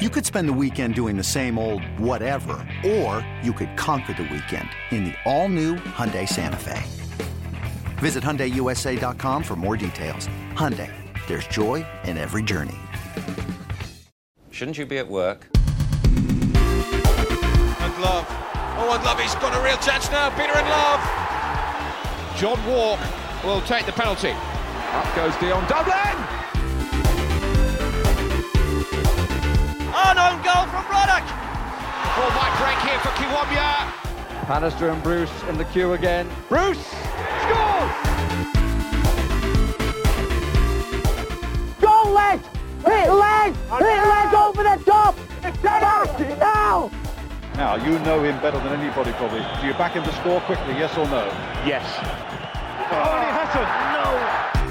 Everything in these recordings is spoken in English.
You could spend the weekend doing the same old whatever, or you could conquer the weekend in the all-new Hyundai Santa Fe. Visit HyundaiUSA.com for more details. Hyundai, there's joy in every journey. Shouldn't you be at work? And Love. Oh, and Love, he's got a real chance now. Peter and Love. John Walk will take the penalty. Up goes Dion Dublin. An own goal from Ruddock. Ball might break here for Kiwomya. Bannister and Bruce in the queue again. Bruce scores! Go legs! Hit legs! Hit legs over the top! Back now! Now, you know him better than anybody probably. Do you back him to score quickly, yes or no? Yes. Oh, and he hasn't. No.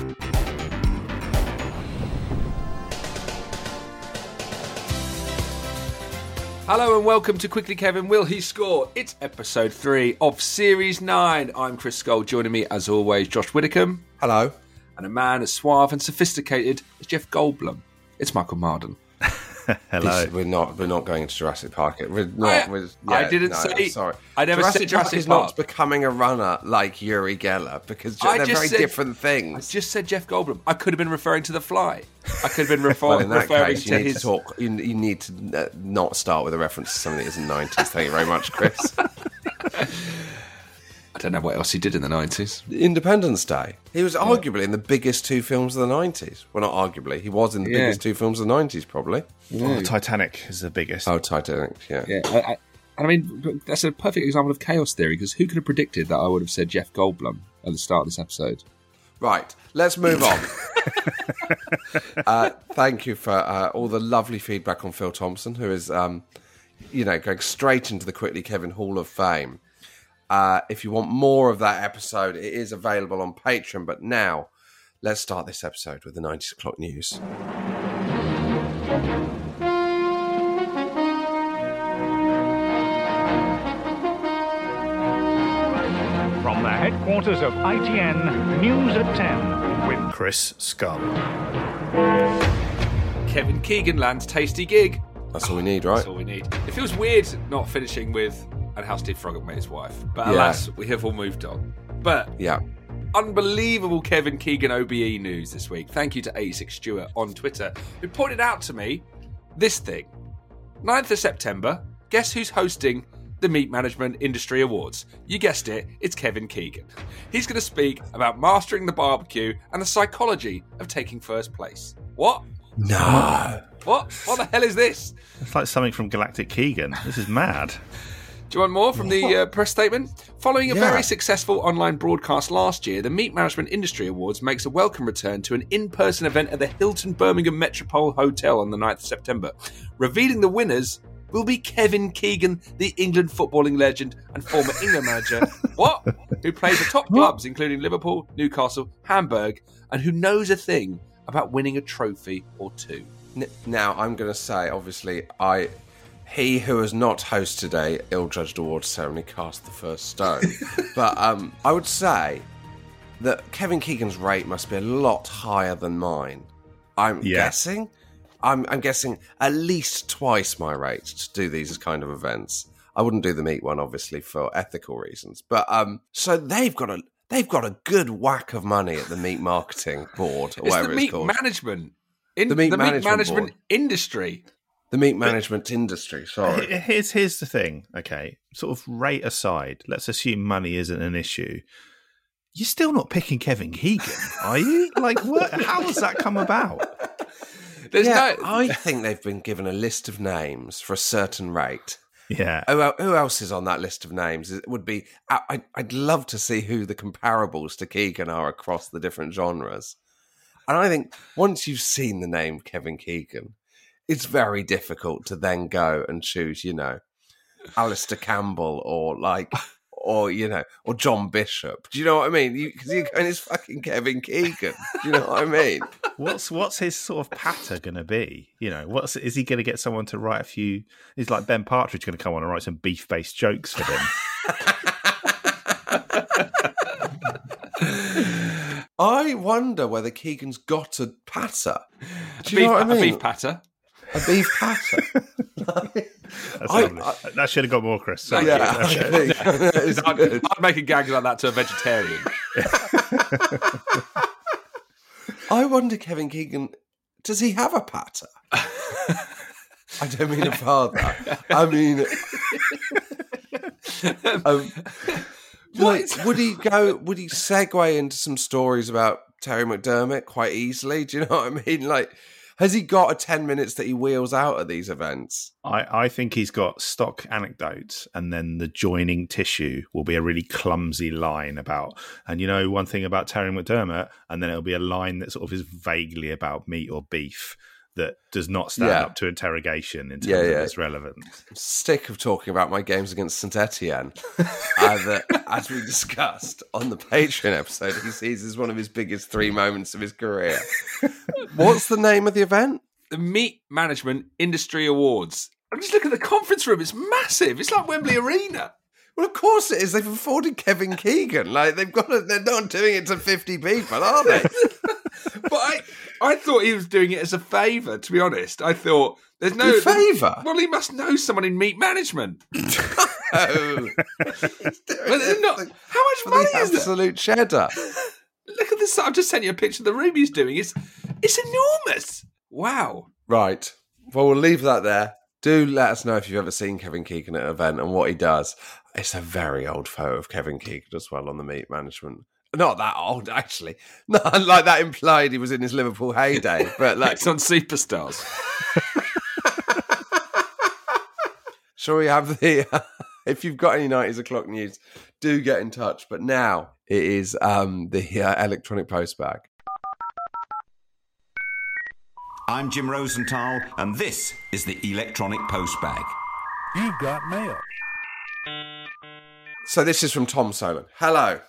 Hello and welcome to Quickly Kevin Will He Score? It's episode 3 of Series 9. I'm Chris Scull. Joining me, as always, Josh Widdicombe. Hello. And a man as suave and sophisticated as Jeff Goldblum. It's Michael Marden. Hello. we're not. We're not going to Jurassic Park. We're not. I- we're, I didn't no, say- Sorry. I never Jurassic said Jurassic Park is Park. not becoming a runner like Uri Geller because I they're very said- different I just said Jeff Goldblum. I could have been referring to The Fly. I could have been refer- well, in that referring case, to you need his. to talk. You, you need to uh, not start with a reference to something that is in the nineties. Thank you very much, Chris. I don't know what else he did in the 90s. Independence Day. He was arguably in the biggest two films of the nineties. Well, not arguably. He was in the Yeah. biggest two films of the nineties, probably. Oh, Titanic is the biggest. Oh, Titanic. Yeah. Yeah, I, I, I mean, that's a perfect example of chaos theory because who could have predicted that I would have said Jeff Goldblum at the start of this episode? Right, let's move on. uh, thank you for uh, all the lovely feedback on Phil Thompson, who is, um, you know, going straight into the Quickly Kevin Hall of Fame. Uh, if you want more of that episode, it is available on Patreon. But now, let's start this episode with the 90s o'clock news. From the headquarters of ITN, News at 10 with Chris Scull. Kevin Keegan lands tasty gig. That's all we need, right? That's all we need. It feels weird not finishing with and how Steve Froggatt met his wife, but Yeah. alas, we have all moved on. But Yeah. unbelievable Kevin Keegan OBE news this week. Thank you to 86 Stewart on Twitter, who pointed out to me this thing. 9th of September, guess who's hosting the Meat Management Industry Awards? You guessed it, it's Kevin Keegan. He's going to speak about mastering the barbecue and the psychology of taking first place. What? No. What? What the hell is this? It's like something from Galactic Keegan. This is mad. Do you want more from the uh, press statement? Following a Yeah. very successful online broadcast last year, the Meat Management Industry Awards makes a welcome return to an in person event at the Hilton Birmingham Metropole Hotel on the 9th of September. Revealing the winners will be Kevin Keegan, the England footballing legend and former England manager. what? Who played for top clubs including Liverpool, Newcastle, Hamburg, and who knows a thing about winning a trophy or two. Now, I'm going to say, obviously, I. He who has not hosted a ill-judged awards ceremony cast the first stone. but um, I would say that Kevin Keegan's rate must be a lot higher than mine. I'm Yeah. guessing. I'm, I'm guessing at least twice my rate to do these kind of events. I wouldn't do the meat one, obviously, for ethical reasons. But um, so they've got a they've got a good whack of money at the meat marketing board, or It's whatever the it's meat called. management. In The meat management management board. industry. The meat management industry. Sorry. Here's here's the thing. Okay, sort of rate aside. Let's assume money isn't an issue. You're still not picking Kevin Keegan, are you? Like, what? How has that come about? There's yeah, no. I think they've been given a list of names for a certain rate. Yeah. Who, who else is on that list of names? It would be. I, I'd- I'd love to see who the comparables to Keegan are across the different genres. And I think once you've seen the name Kevin Keegan, it's very difficult to then go and choose, you know, Alastair Campbell or like, or you know, or John Bishop. Do you know what I mean? Because you, are going, it's fucking Kevin Keegan. Do you know what I mean? What's what's his sort of patter going to be? You know, what's is he going to get someone to write a few? Is like Ben Partridge going to come on and write some beef based jokes for him? I wonder whether Keegan's got a patter. Do you beef, know what I a mean? beef patter. A beef patter. That's I- lovely. that should have got more, Chris. Thank yeah, you. I think it's I'd. I'd make a gag like that to a vegetarian. I wonder, Kevin Keegan, does he have a patter? I don't mean a father. I mean, um, like, would he go? Would he segue into some stories about Terry McDermott quite easily? Do you know what I mean? Like, has he got a ten minutes that he wheels out at these events? I, I think he's got stock anecdotes, and then the joining tissue will be a really clumsy line about, and you know, one thing about Terry McDermott, and then it'll be a line that sort of is vaguely about meat or beef that does not stand Yeah. up to interrogation in terms Yeah, of its relevance. I'm sick of talking about my games against Saint Etienne. uh, that, as we discussed on the Patreon episode, he sees as one of his biggest three moments of his career. What's the name of the event? The Meat Management Industry Awards. I'm just looking at the conference room. It's massive. It's like Wembley Arena. Well, of course it is. They've afforded Kevin Keegan. Like they've got. A, they're not doing it to fifty people, are they? But I, I thought he was doing it as a favour. To be honest, I thought there's no favour? Well, he must know someone in meat management. Oh, But they're not. How much money is that? absolute cheddar. Look at this. I've just sent you a picture of the room he's doing. It's it's enormous. Wow. Right. Well, we'll leave that there. Do let us know if you've ever seen Kevin Keegan at an event and what he does. It's a very old photo of Kevin Keegan as well on the meat management. Not that old, actually. Not like that implied he was in his Liverpool heyday, but like, It's on Superstars. shall we have the? if you've got any nineties o'clock news, do get in touch. But now it is um, the uh, electronic postbag. I'm Jim Rosenthal, and this is the Electronic Postbag. You've got mail. So this is from Tom Solon. Hello.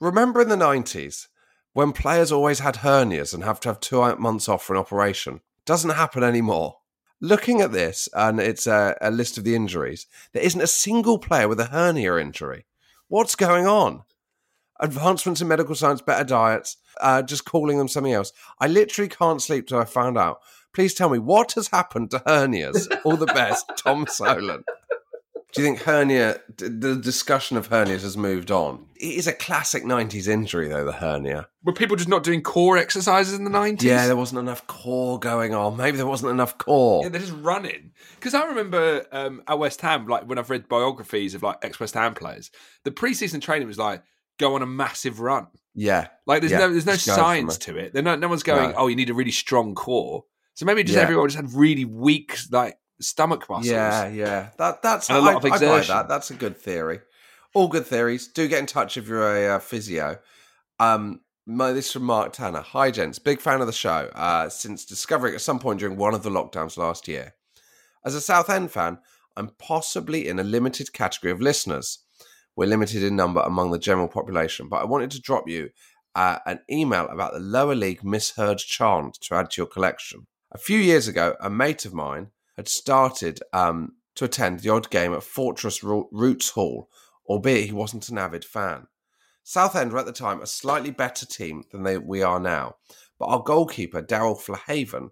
Remember in the 90s when players always had hernias and have to have two months off for an operation? Doesn't happen anymore. Looking at this, and it's a, a list of the injuries, there isn't a single player with a hernia injury. What's going on? Advancements in medical science, better diets, uh, just calling them something else. I literally can't sleep till I found out. Please tell me what has happened to hernias. All the best, Tom Solon. Do you think hernia, the discussion of hernias has moved on? It is a classic 90s injury, though, the hernia. Were people just not doing core exercises in the 90s? Yeah, there wasn't enough core going on. Maybe there wasn't enough core. Yeah, they're just running. Because I remember um, at West Ham, like when I've read biographies of like ex West Ham players, the preseason training was like go on a massive run. Yeah. Like there's Yeah, no there's no just science to it. They're not, no one's going. No. Oh, you need a really strong core. So maybe just Yeah. everyone just had really weak like stomach muscles. Yeah, yeah. That that's And a lot I, of exertion. that. That's a good theory. All good theories. Do get in touch if you're a uh, physio. Um, my, this is from Mark Tanner. Hi, gents. Big fan of the show. Uh, since discovering at some point during one of the lockdowns last year. As a Southend fan, I'm possibly in a limited category of listeners. We're limited in number among the general population, but I wanted to drop you uh, an email about the lower league misheard chant to add to your collection. A few years ago, a mate of mine had started um, to attend the odd game at Fortress Roots Hall, albeit he wasn't an avid fan. Southend were at the time a slightly better team than they, we are now, but our goalkeeper, Daryl Flahavan,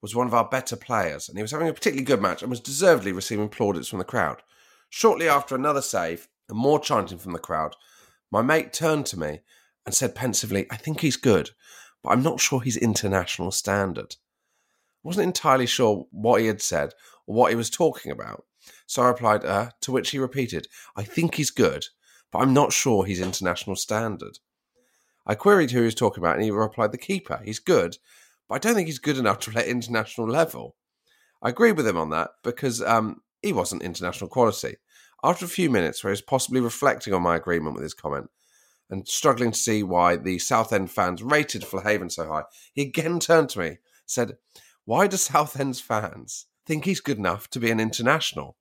was one of our better players, and he was having a particularly good match and was deservedly receiving plaudits from the crowd. Shortly after another save and more chanting from the crowd, my mate turned to me and said pensively, I think he's good, but I'm not sure he's international standard. Wasn't entirely sure what he had said or what he was talking about. So I replied, uh, to which he repeated, I think he's good, but I'm not sure he's international standard. I queried who he was talking about, and he replied, the keeper. He's good, but I don't think he's good enough to play at international level. I agreed with him on that because um, he wasn't international quality. After a few minutes, where he was possibly reflecting on my agreement with his comment and struggling to see why the Southend fans rated Flahavan so high, he again turned to me, said, Why do Southend's fans think he's good enough to be an international?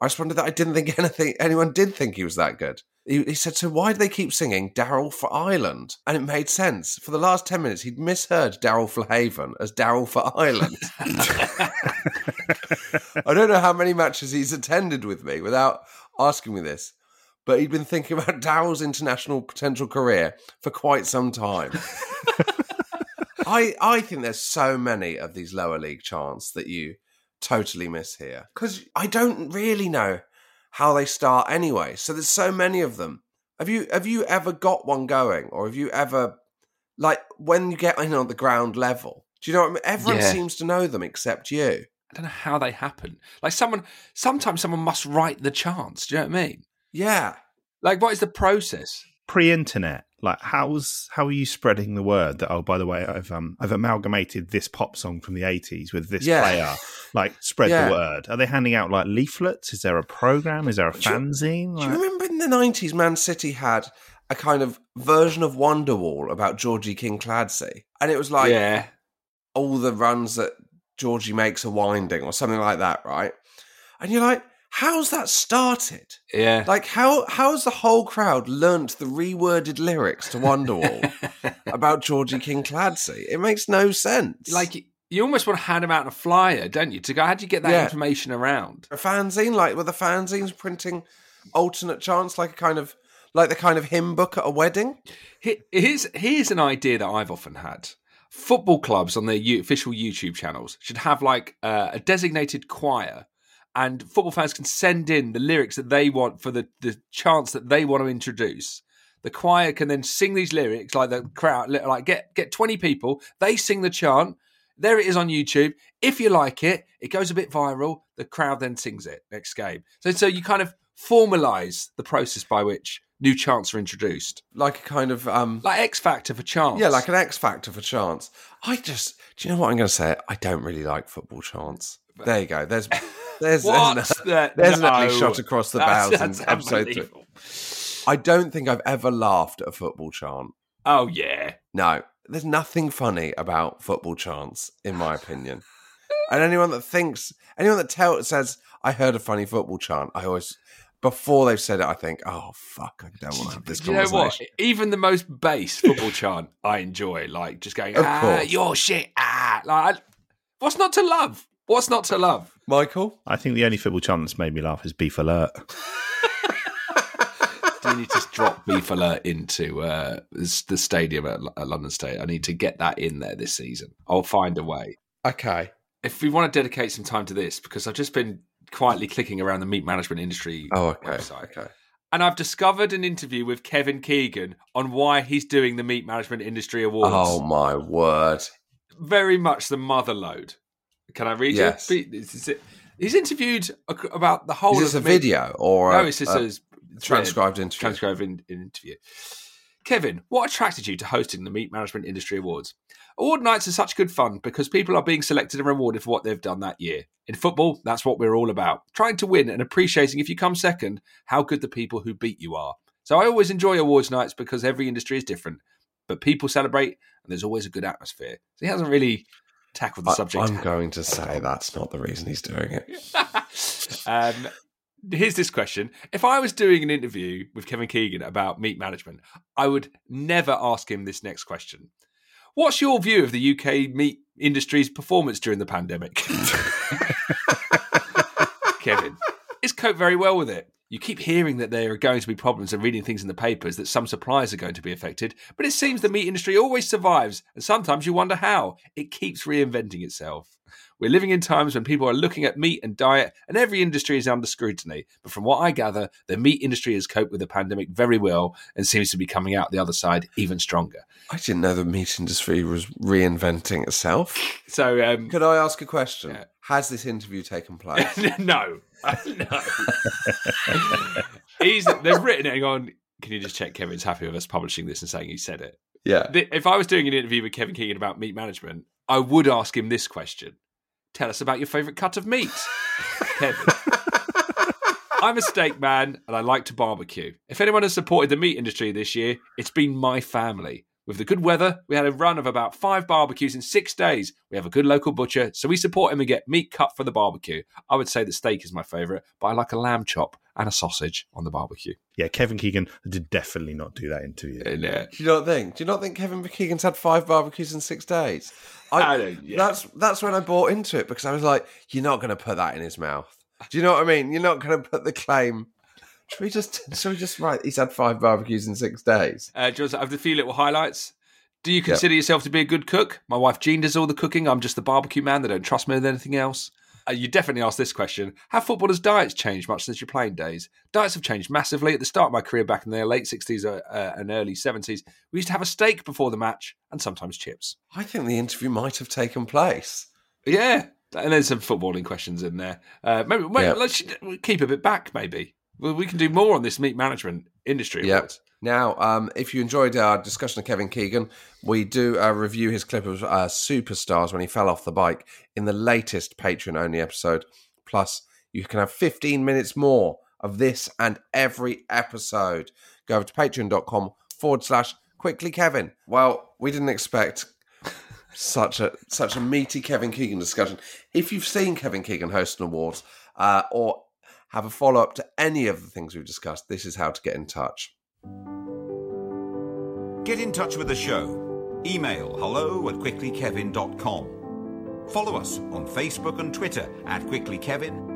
I responded that I didn't think anything anyone did think he was that good. He, he said, So why do they keep singing Daryl for Ireland? And it made sense. For the last 10 minutes, he'd misheard Daryl for Haven as Daryl for Ireland. I don't know how many matches he's attended with me without asking me this, but he'd been thinking about Daryl's international potential career for quite some time. I I think there's so many of these lower league chants that you totally miss here because I don't really know how they start anyway. So there's so many of them. Have you have you ever got one going, or have you ever like when you get in on the ground level? Do you know what I mean? Everyone Yeah. seems to know them except you. I don't know how they happen. Like someone, sometimes someone must write the chants. Do you know what I mean? Yeah. Like, what is the process? Pre-internet, like how's how are you spreading the word that? Oh, by the way, I've um I've amalgamated this pop song from the eighties with this Yeah. player. Like, spread Yeah. the word. Are they handing out like leaflets? Is there a program? Is there a Do you- fanzine? Do you remember in the nineties, Man City had a kind of version of Wonderwall about Georgie Kinkladze, and it was like yeah, all the runs that Georgie makes are winding or something like that, right? And you're like, how's that started? yeah. Like how how's the whole crowd learnt the reworded lyrics to Wonderwall about Georgie Kinkladze? It makes no sense. like you- almost want to hand them out in a flyer, don't you? To go, how do you get that Yeah. information around? a fanzine, like were the fanzines printing alternate chants, like a kind of like the kind of hymn book at a wedding? Here's here's an idea that I've often had. Football clubs on their official YouTube channels should have like uh, a designated choir, and football fans can send in the lyrics that they want for the the chants that they want to introduce. The choir can then sing these lyrics, like the crowd, like get get twenty people. They sing the chant. There it is on YouTube. If you like it, it goes a bit viral. The crowd then sings it next game. So so you kind of formalize the process by which new chants are introduced Like a kind of um like X Factor for chance. Yeah, like an X factor for chants. I just do you know what I'm gonna say? I don't really like football chants. There you go. There's there's What? there's, The- there's an ugly shot across the That's- bows that's in episode three. I don't think I've ever laughed at a football chant. Oh yeah. No, there's nothing funny about football chants, in my opinion. and anyone that thinks, anyone that tell says, "I heard a funny football chant," I always, before they've said it, I think, "Oh fuck, I don't want to have this Do you know conversation." what? Even the most base football chant I enjoy, like just going, Of ah, course. your shit, ah. Like, what's not to love? What's not to love? Michael, I think the only football chant that's made me laugh is Beef Alert. Do you need to drop Beef Alert into uh, the stadium at, L- at London State? I need to get that in there this season. I'll find a way. okay, If we want to dedicate some time to this, because I've just been quietly clicking around the meat management industry oh okay, website. okay. And I've discovered an interview with Kevin Keegan on why he's doing the Meat Management Industry Awards. Oh my word! Very much the mother load. Can I read Yes. you? It. He's interviewed about the whole Is this a meat- video or No, it's just a a, transcribed interview? Transcribed in, in interview. Kevin, what attracted you to hosting the Meat Management Industry Awards? Award nights are such good fun because people are being selected and rewarded for what they've done that year. In football, that's what we're all about trying to win and appreciating if you come second, how good the people who beat you are. So I always enjoy awards nights because every industry is different, but people celebrate and there's always a good atmosphere. So he hasn't really tackled the I, subject. I'm going to say that's not the reason he's doing it. um, here's this question: If I was doing an interview with Kevin Keegan about meat management, I would never ask him this next question. What's your view of the UK meat industry's performance during the pandemic? Kevin, is cope very well with it. You keep hearing that there are going to be problems and reading things in the papers that some suppliers are going to be affected, but it seems the meat industry always survives, and sometimes you wonder how. It keeps reinventing itself. We're living in times when people are looking at meat and diet, and every industry is under scrutiny. But from what I gather, the meat industry has coped with the pandemic very well and seems to be coming out the other side even stronger. I didn't know the meat industry was reinventing itself. So, um, Could I ask a question? Yeah. Has this interview taken place? no, no. He's they've written it and gone. Can you just check Kevin's happy with us publishing this and saying he said it? Yeah. If I was doing an interview with Kevin Keegan about meat management, I would ask him this question: Tell us about your favourite cut of meat, Kevin. I'm a steak man and I like to barbecue. If anyone has supported the meat industry this year, it's been my family. With the good weather, we had a run of about five barbecues in six days. We have a good local butcher, so we support him and get meat cut for the barbecue. I would say the steak is my favourite, but I like a lamb chop and a sausage on the barbecue. Yeah, Kevin Keegan did definitely not do that interview. Yeah. Do you not think? Do you not think Kevin Keegan's had five barbecues in six days? I don't- yeah. That's that's when I bought into it because I was like, you're not going to put that in his mouth. Do you know what I mean? You're not going to put the claim. Should we just should we just write? He's had five barbecues in six days. Uh, I have a few little highlights. Do you consider yourself to be a good cook? My wife Jean does all the cooking. I'm just the barbecue man. They don't trust me with anything else. Uh, you definitely asked this question. Have footballers' diets changed much since your playing days? Diets have changed massively. At the start of my career back in the late 60s uh, uh, and early 70s, we used to have a steak before the match and sometimes chips. I think the interview might have taken place. Yeah. And there's some footballing questions in there. Uh, maybe, maybe Yeah. let's keep a bit back, maybe. Well, we can do more on this meat management industry. Yep. awards. Now, um, if you enjoyed our discussion of Kevin Keegan, we do uh, review his clip of uh, Superstars when he fell off the bike in the latest Patreon only episode. Plus, you can have 15 minutes more of this and every episode. Go over to patreon.com forward slash quickly Kevin. Well, we didn't expect such a such a meaty Kevin Keegan discussion. If you've seen Kevin Keegan host an awards uh, or have a follow up to any of the things we've discussed, this is how to get in touch. Get in touch with the show. Email hello at quicklykevin.com. Follow us on Facebook and Twitter at quicklykevin.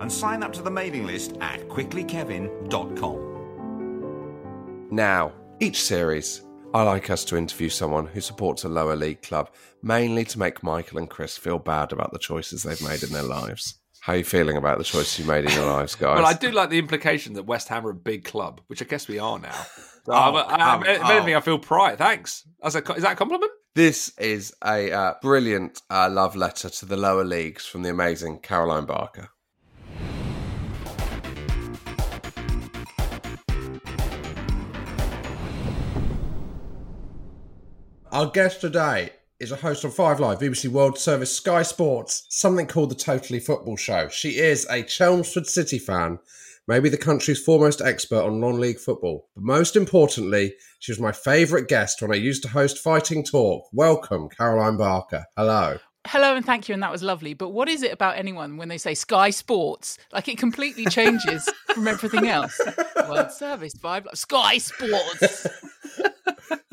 And sign up to the mailing list at quicklykevin.com. Now, each series, I like us to interview someone who supports a lower league club, mainly to make Michael and Chris feel bad about the choices they've made in their lives. How are you feeling about the choices you made in your lives, guys? Well, I do like the implication that West Ham are a big club, which I guess we are now. Oh, but, if anything, I feel pride. Thanks. That's a, is that a compliment? This is a uh, brilliant uh, love letter to the lower leagues from the amazing Caroline Barker. Our guest today is a host on Five Live, BBC World Service, Sky Sports, something called the Totally Football Show. She is a Chelmsford City fan, maybe the country's foremost expert on non-league football. But most importantly, she was my favourite guest when I used to host Fighting Talk. Welcome, Caroline Barker. Hello. Hello and thank you, and that was lovely. But what is it about anyone when they say Sky Sports? Like it completely changes from everything else. World Service, Five Live, Sky Sports.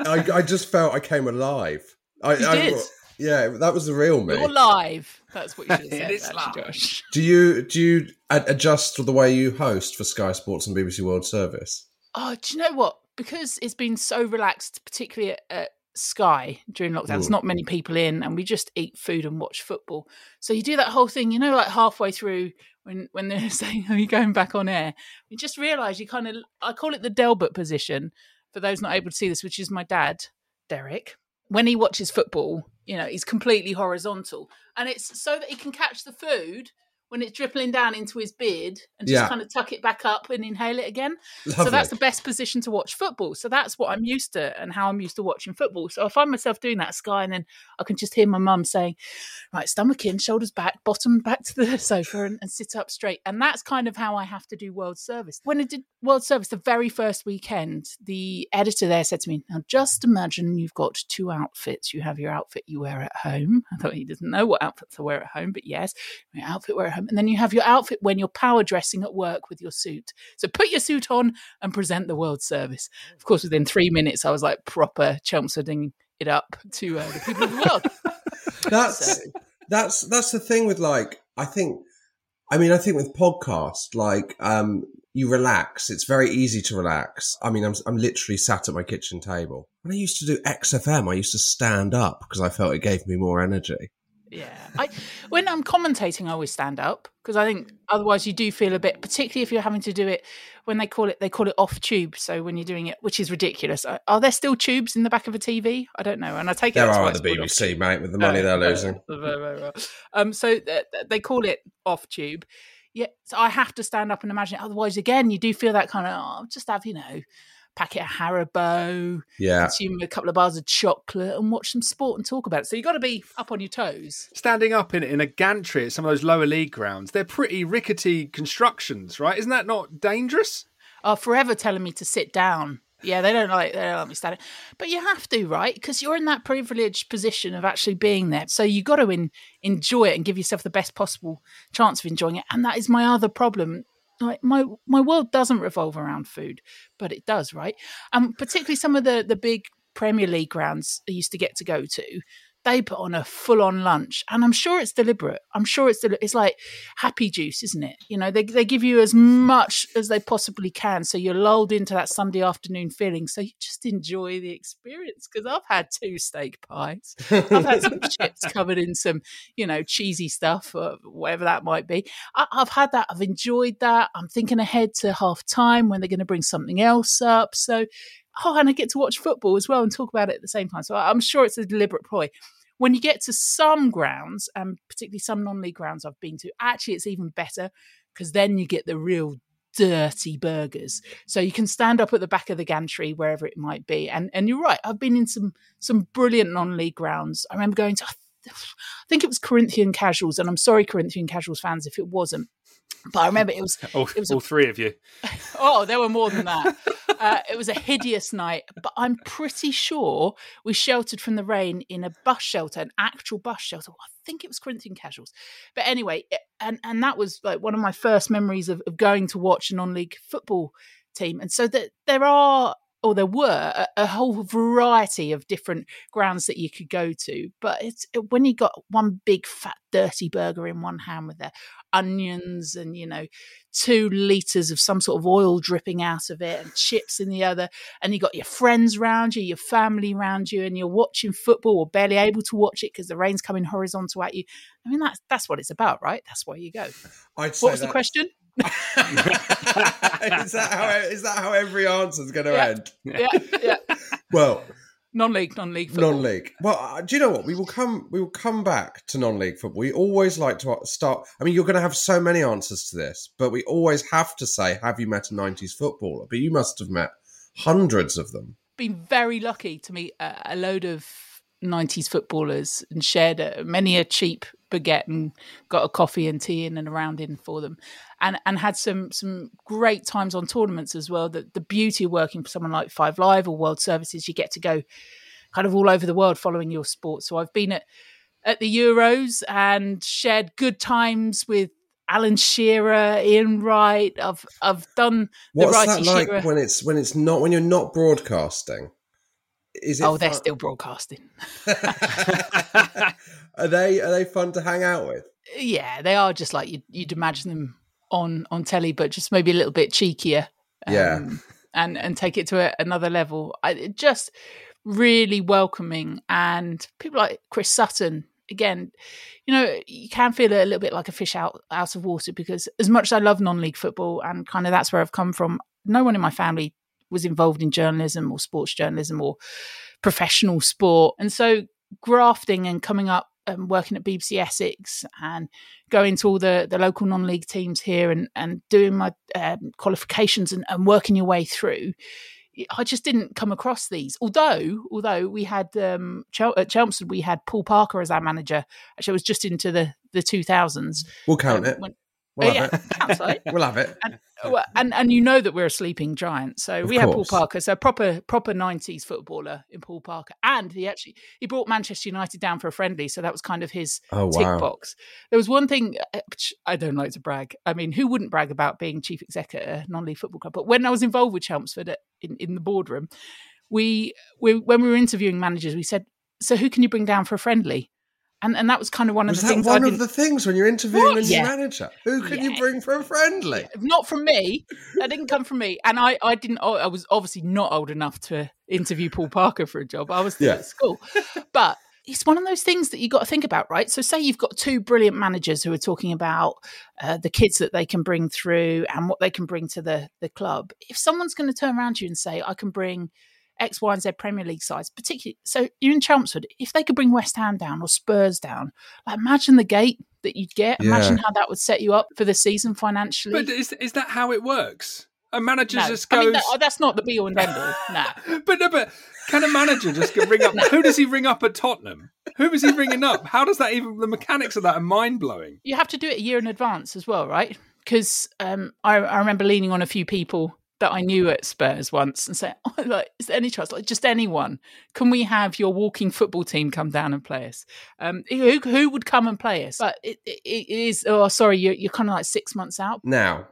I, I just felt I came alive. I, You I- did. yeah, that was the real me. You're live. That's what you should have said. It is actually, live. Josh. Do you do you adjust the way you host for Sky Sports and BBC World Service? Oh, do you know what? Because it's been so relaxed, particularly at, at Sky during lockdown, there's Mm. not many people in, and we just eat food and watch football. So you do that whole thing, you know, like halfway through when when they're saying, "Are you going back on air?" You just realise you kind of, I call it the Delbert position for those not able to see this, which is my dad, Derek. When he watches football, you know, he's completely horizontal, and it's so that he can catch the food when it's dripping down into his beard and just Yeah. kind of tuck it back up and inhale it again. So that's the best position to watch football. So that's what I'm used to and how I'm used to watching football. So I find myself doing that Sky, and then I can just hear my mum saying, "Right, stomach in, shoulders back, bottom back to the sofa, and, and sit up straight." And that's kind of how I have to do World Service. When I did World Service the very first weekend, the editor there said to me, "Now just imagine you've got two outfits. You have your outfit you wear at home. I thought he doesn't know what outfits I wear at home, but yes, my outfit wear home, and then you have your outfit when you're power dressing at work with your suit. So put your suit on and present the World Service. Of course, within three minutes, I was like proper Chelmsfording it up to uh, the people of the world. That's that's that's the thing with like I think I mean I think with podcast like um you relax it's very easy to relax I mean I'm I'm literally sat at my kitchen table when I used to do XFM I used to stand up because I felt it gave me more energy Yeah, I when I'm commentating, I always stand up because I think otherwise you do feel a bit, particularly if you're having to do it when they call it they call it off tube. So when you're doing it, which is ridiculous, are, there still tubes in the back of a TV? I don't know, and I take it There are the it's called off BBC, mate, with the money Uh, they're losing. uh, Um, so th- th- they call it off tube. Yeah, so I have to stand up and imagine it. Otherwise, again, you do feel that kind of oh, just have you know, packet of Haribo, Yeah. consume a couple of bars of chocolate, and watch some sport and talk about it. So you've got to be up on your toes. Standing up in, in a gantry at some of those lower league grounds, they're pretty rickety constructions, right? Isn't that not dangerous? Are forever telling me to sit down. Yeah, they don't like they don't like me standing, but you have to, right? Because you're in that privileged position of actually being there. So you got to in, enjoy it and give yourself the best possible chance of enjoying it. And that is my other problem. Like my my world doesn't revolve around food, but it does, right? And particularly some of the the big Premier League grounds I used to get to go to. They put on a full on lunch, and I'm sure it's deliberate. I'm sure it's deli- it's like happy juice, isn't it? You know, they they give you as much as they possibly can, so you're lulled into that Sunday afternoon feeling. So you just enjoy the experience. Because I've had two steak pies, I've had some chips covered in some, you know, cheesy stuff, or whatever that might be. I, I've had that. I've enjoyed that. I'm thinking ahead to half time when they're going to bring something else up. So, oh, and I get to watch football as well and talk about it at the same time. So I'm sure it's a deliberate ploy. When you get to some grounds, and particularly some non-league grounds I've been to, actually it's even better because then you get the real dirty burgers. So you can stand up at the back of the gantry wherever it might be. And and you're right, I've been in some some brilliant non-league grounds. I remember going to I think it was Corinthian Casuals, and I'm sorry, Corinthian Casuals fans, if it wasn't. But I remember it was All, it was all three of you. oh, there were more than that. Uh, it was a hideous night, but I'm pretty sure we sheltered from the rain in a bus shelter, an actual bus shelter. I think it was Corinthian Casuals. But anyway, and and that was like one of my first memories of, of going to watch a non-league football team. And so that there are or there were a, a whole variety of different grounds that you could go to. But it's when you got one big fat dirty burger in one hand with the onions and you know two liters of some sort of oil dripping out of it and chips in the other and you got your friends round you your family round you and you're watching football or barely able to watch it because the rain's coming horizontal at you i mean that's that's what it's about right that's why you go I'd what was the question is that how is that how every answer is going to Yeah. end? yeah yeah Well, non-league non-league football. non-league. Well, uh, do you know what? We will come. We will come back to non-league football. We always like to start. I mean, you're going to have so many answers to this, but we always have to say, "Have you met a '90s footballer?" But you must have met hundreds of them. been very lucky to meet a, a load of 90s footballers and shared a, many a cheap baguette and got a coffee and tea in and around in for them. And and had some some great times on tournaments as well. The, the beauty of working for someone like five live or world services you get to go kind of all over the world following your sport. So i've been at at the euros and shared good times with alan shearer ian wright. I've i've done the What's that like shearer. when it's when it's not when you're not broadcasting? Is it? oh they're still broadcasting Are they are they fun to hang out with? yeah, they are just like you'd, you'd imagine them on on telly, but just maybe a little bit cheekier. Yeah. um, and and take it to a, another level. I, just really welcoming, and people like Chris Sutton. Again, you know, you can feel a little bit like a fish out out of water because as much as I love non-league football and kind of that's where I've come from, no one in my family was involved in journalism or sports journalism or professional sport, and so grafting and coming up and working at BBC Essex and going to all the, the local non-league teams here and, and doing my um, qualifications and, and working your way through. I just didn't come across these. Although, although we had um, Chel- at Chelmsford, we had Paul Parker as our manager. Actually, it was just into the the two thousands. We'll count it. When, We'll have yeah, it. We'll have it. And, and and you know that we're a sleeping giant. So Of we had Paul. Parker, so proper proper nineties footballer in Paul Parker, and he actually he brought Manchester United down for a friendly, so that was kind of his Oh, tick wow. box. There was one thing uh, which I don't like to brag. I mean, who wouldn't brag about being chief exec at a non-league football club? But when I was involved with Chelmsford at, in in the boardroom, we we when we were interviewing managers, we said, "So who can you bring down for a friendly?" And and that was kind of one of the that things. one I of the things when you're interviewing What? a new Yeah. manager? Who can you bring for a friendly? not from me. That didn't come from me. And I, I didn't. I was obviously not old enough to interview Paul Parker for a job. I was still Yeah. at school. But it's one of those things that you got to think about, right? So, say you've got two brilliant managers who are talking about uh, the kids that they can bring through and what they can bring to the the club. If someone's going to turn around to you and say, "I can bring X, Y, and Z Premier League sides," particularly, so you're in Chelmsford, if they could bring West Ham down or Spurs down, like imagine the gate that you'd get. Imagine how that would set you up for the season financially. But is is that how it works? A manager No. just I goes. mean, that- oh, that's not the be all and end all. Nah. But no, but can a manager just go ring up? Who does he ring up at Tottenham? Who is he ringing up? How does that even? The mechanics of that are mind blowing. you have to do it a year in advance as well, right? Because um, I, I remember leaning on a few people that I knew at Spurs once and saying, oh, like, "Is there any chance? Like, just anyone? Can we have your walking football team come down and play us? Um, who who would come and play us? But it, it, it is. Oh, sorry, you're you're kind of like six months out. Now,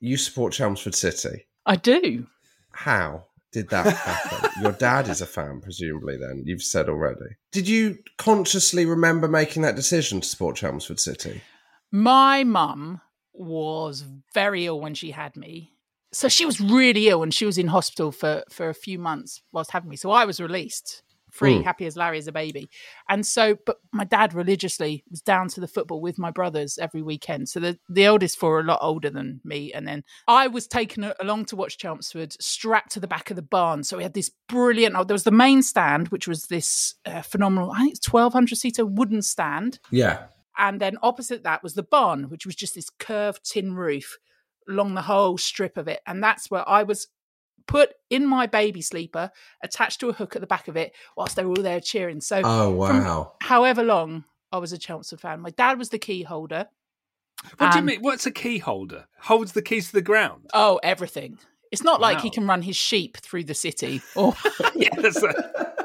you support Chelmsford City. I do. How did that happen? Your dad is a fan, presumably. Then you've said already. Did you consciously remember making that decision to support Chelmsford City? My mum was very ill when she had me. So she was really ill and she was in hospital for, for a few months whilst having me. So I was released free, Mm. happy as Larry as a baby. And so, but my dad religiously was down to the football with my brothers every weekend. So the, the eldest four are a lot older than me. And then I was taken along to watch Chelmsford strapped to the back of the barn. So we had this brilliant, oh, there was the main stand, which was this uh, phenomenal, I think it's 1200 seater wooden stand Yeah. and then opposite that was the barn, which was just this curved tin roof along the whole strip of it. And that's where I was put in my baby sleeper, attached to a hook at the back of it, whilst they were all there cheering. So, Oh, wow. however long I was a Chelmsford fan, my dad was the key holder. What do you mean? What's a key holder? Holds the keys to the ground. Oh, everything. It's not like he can run his sheep through the city. Or yeah, that's a,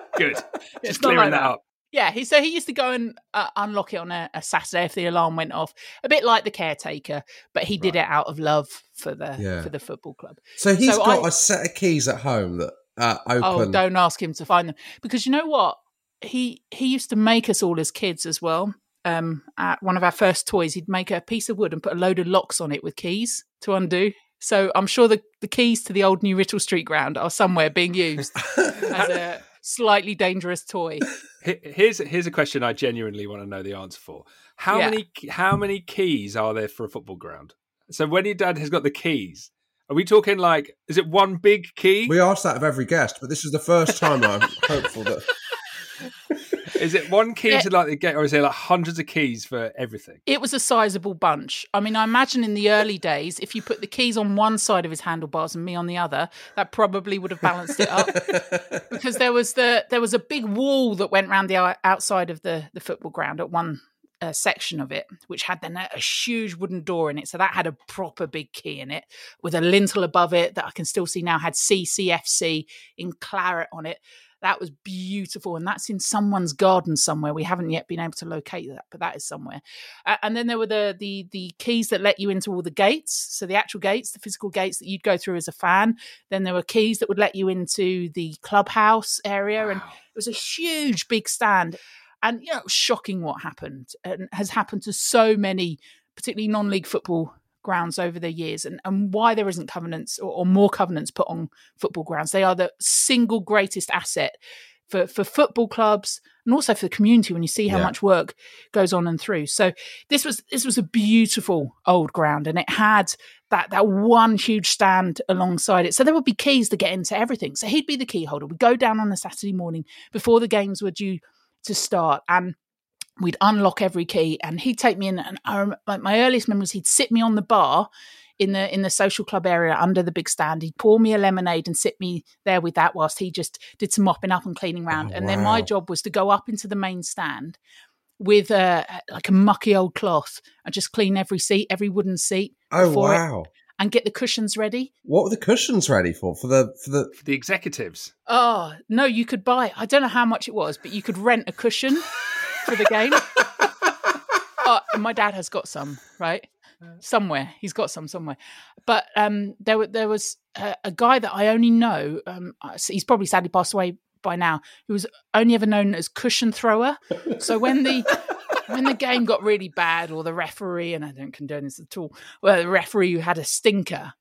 good. Just not clearing like that that. up. Yeah, he so he used to go and uh, unlock it on a, a Saturday if the alarm went off, a bit like the caretaker, but he did it out of love for the Yeah. for the football club. So he's got I- a set of keys at home that uh, open. Oh, don't ask him to find them because you know what? He he used to make us all as kids as well. Um, at one of our first toys, he'd make a piece of wood and put a load of locks on it with keys to undo. So I'm sure the, the keys to the old New Writtle Street ground are somewhere being used as a slightly dangerous toy. He- Here's here's a question I genuinely want to know the answer for. How Yeah. many how many keys are there for a football ground? So when your dad has got the keys, are we talking like is it one big key? We asked that of every guest, but this is the first time I'm hopeful that. Is it one key to like the gate, or is there like hundreds of keys for everything? It was a sizable bunch. I mean, I imagine in the early days, if you put the keys on one side of his handlebars and me on the other, that probably would have balanced it up. because there was the there was a big wall that went round the outside of the the football ground at one uh, section of it, which had then a, a huge wooden door in it. So that had a proper big key in it with a lintel above it that I can still see now had CCFC in claret on it. That was beautiful, and that's in someone's garden somewhere. We haven't yet been able to locate that, but that is somewhere. Uh, and then there were the the the keys that let you into all the gates, so the actual gates, the physical gates that you'd go through as a fan. Then there were keys that would let you into the clubhouse area, and it was a huge big stand. And you know, it was shocking what happened, and has happened to so many, particularly non-league football grounds over the years and, and why there isn't covenants or, or more covenants put on football grounds. They are the single greatest asset for, for football clubs and also for the community when you see how Yeah. much work goes on and through. So this was this was a beautiful old ground and it had that that one huge stand alongside it. So there would be keys to get into everything. So he'd be the key holder. We'd go down on a Saturday morning before the games were due to start and we'd unlock every key and he'd take me in and I rem- like my earliest memories he'd sit me on the bar in the in the social club area under the big stand he'd pour me a lemonade and sit me there with that whilst he just did some mopping up and cleaning around oh, and then my job was to go up into the main stand with a like a mucky old cloth and just clean every seat every wooden seat Oh before it wow! and get the cushions ready What were the cushions ready for? For the for the For the executives. Oh no, you could buy. I don't know how much it was, but you could rent a cushion for the game. and my dad has got some, right? Somewhere he's got some somewhere, but um, there there was a, a guy that I only know. Um, uh, he's probably sadly passed away by now. Who was only ever known as cushion thrower. So when the when the game got really bad, or the referee, and I don't condone this at all, well, the referee who had a stinker,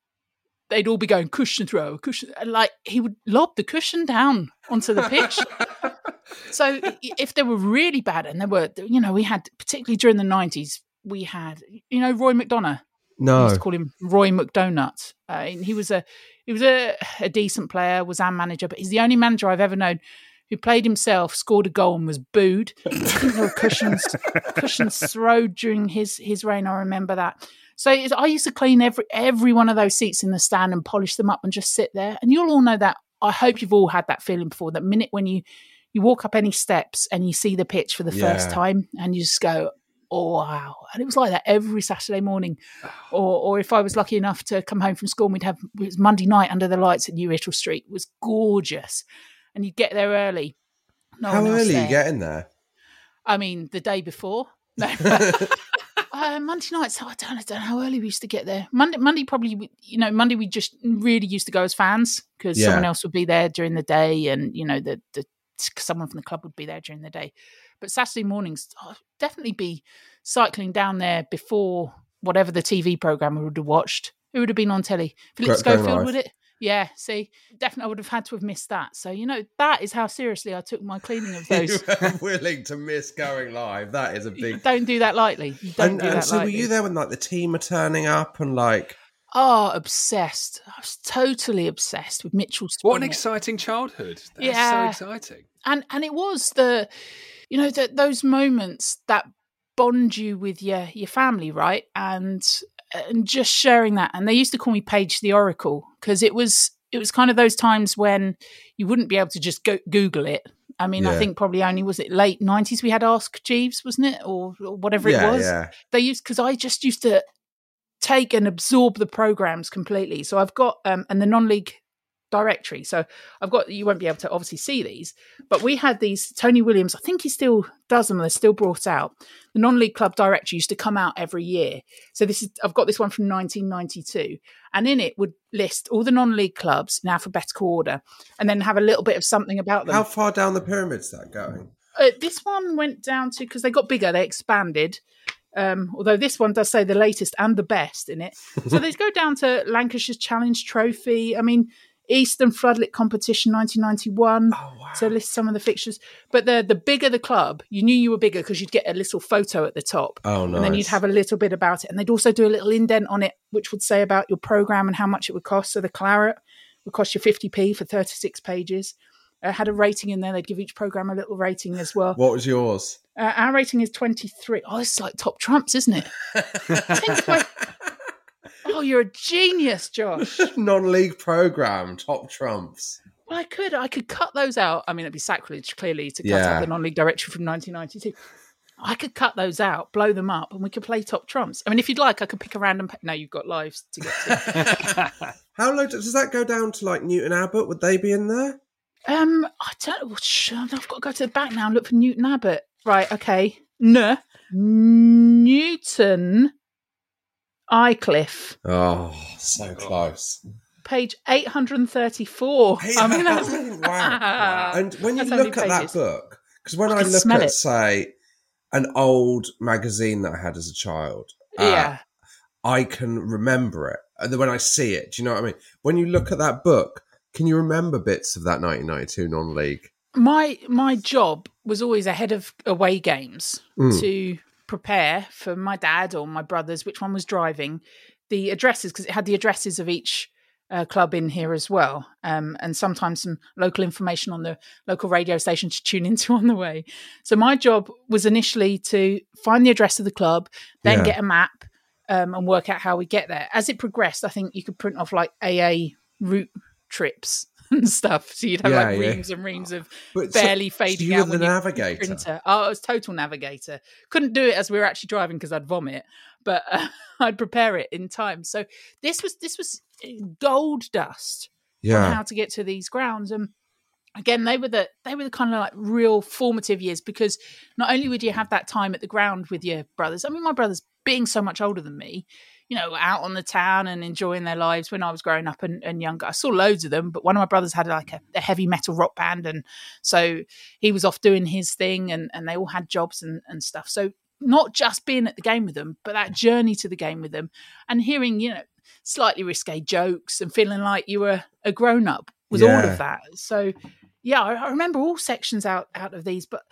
they'd all be going cushion throw, cushion. Like he would lob the cushion down onto the pitch. So if they were really bad, and there were, you know, we had particularly during the nineties, we had, you know, Roy McDonough. We No. used to call him Roy McDonut. Uh, and he was a he was a, a decent player, was our manager, but he's the only manager I've ever known who played himself, scored a goal, and was booed. There were cushions cushions thrown during his his reign. I remember that. So I used to clean every every one of those seats in the stand and polish them up and just sit there. And you'll all know that. I hope you've all had that feeling before. That minute when you you walk up any steps and you see the pitch for the first time, and you just go, "Oh wow!" And it was like that every Saturday morning. Or, or if I was lucky enough to come home from school, and we'd have it was Monday night under the lights at New Writtle Street. It was gorgeous, and you'd get there early. No How early there. you getting there? I mean, the day before. No. uh, Monday nights. I don't, I don't know how early we used to get there. Monday, Monday probably. You know, Monday we just really used to go as fans because Yeah. someone else would be there during the day, and you know the the someone from the club would be there during the day. But Saturday mornings, I'd definitely be cycling down there before whatever the TV program we would have watched. Who would have been on telly? Philip Schofield, would it? Yeah, see, definitely I would have had to have missed that. So, you know, that is how seriously I took my cleaning of those. you willing to miss going live. That is a big. Don't do that lightly. You don't And, do and that so, lightly. were you there when like the team are turning up and like? Oh, obsessed. I was totally obsessed with Mitchell What an exciting childhood. That's Yeah. so exciting. and and it was the you know that those moments that bond you with your your family right and and just sharing that and they used to call me Paige the Oracle because it was it was kind of those times when you wouldn't be able to just go Google it. I mean, I think probably only was it late nineties we had Ask Jeeves, wasn't it, or, or whatever Yeah, it was. yeah. They used because I just used to take and absorb the programs completely. So I've got um and the non-league directory. So I've got you won't be able to obviously see these, but we had these Tony Williams. I think he still does them. They're still brought out. The non-league club directory used to come out every year. So this is I've got this one from 1992, and in it would list all the non-league clubs in alphabetical order, and then have a little bit of something about them. How far down the pyramid's that going? Uh, this one went down to because they got bigger, they expanded. Um, although this one does say the latest and the best in it. So they go down to Lancashire's Challenge Trophy. I mean, Eastern Floodlit Competition 1991. So list some of the fixtures. But the the bigger the club, you knew you were bigger because you'd get a little photo at the top. Oh, And then you'd have a little bit about it. And they'd also do a little indent on it, which would say about your program and how much it would cost. So the Claret would cost you 50p for 36 pages. Uh, had a rating in there. They'd give each program a little rating as well. What was yours? Uh, our rating is 23. Oh, it's like top trumps, isn't it? Oh, you're a genius, Josh. Non-league program, top trumps. Well, I could. I could cut those out. I mean, it'd be sacrilege, clearly, to cut Yeah. out the non-league directory from 1992. I could cut those out, blow them up, and we could play top trumps. I mean, if you'd like, I could pick a random. Pa- no, you've got lives to get to. How low does that go down to? Like Newton Abbot? Would they be in there? Um, I don't. Well, sh- I've got to go to the back now and look for Newton Abbot. Right. Okay. N. Newton. Aycliffe. Oh, so close. Page 834. I mean, that's, wow. And when you That's look many at that book, because when I I, look at, it. say, an old magazine that I had as a child, uh, Yeah. I can remember it. And then when I see it, do you know what I mean? When you look at that book, can you remember bits of that 1992 non-league? my my job was always ahead of away games Mm. to prepare for my dad or my brothers which one was driving the addresses because it had the addresses of each uh, club in here as well um, and sometimes some local information on the local radio station to tune into on the way so my job was initially to find the address of the club then Yeah. get a map um, and work out how we get there as it progressed i think you could print off like aa route trips and stuff so you'd have Yeah, like yeah. reams and reams of But barely so fading you were out the navigator? printer. Oh, I was total navigator. Couldn't do it as we were actually driving because I'd vomit, but uh, I'd prepare it in time. So this was this was gold dust Yeah. on how to get to these grounds. And again, they were the they were the kind of like real formative years because not only would you have that time at the ground with your brothers. I mean, my brothers being so much older than me. You know, out on the town and enjoying their lives when I was growing up and, and younger. I saw loads of them, but one of my brothers had like a, a heavy metal rock band, and so he was off doing his thing, and, and they all had jobs and, and stuff. So not just being at the game with them, but that journey to the game with them, and hearing you know slightly risque jokes and feeling like you were a grown up was all of that. So yeah, I, I remember all sections out out of these. But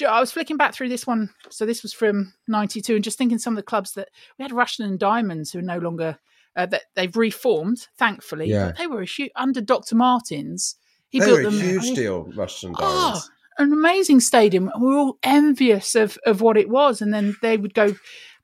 you know, I was flicking back through this one. So this was from '92, and just thinking some of the clubs that we had Rushden and Diamonds, who are no longer uh, that they've reformed, thankfully. Yeah. But they were a huge under Dr. Martins. He they built were a them. huge deal, Rushden Diamonds. Oh, an amazing stadium. We were all envious of, of what it was. And then they would go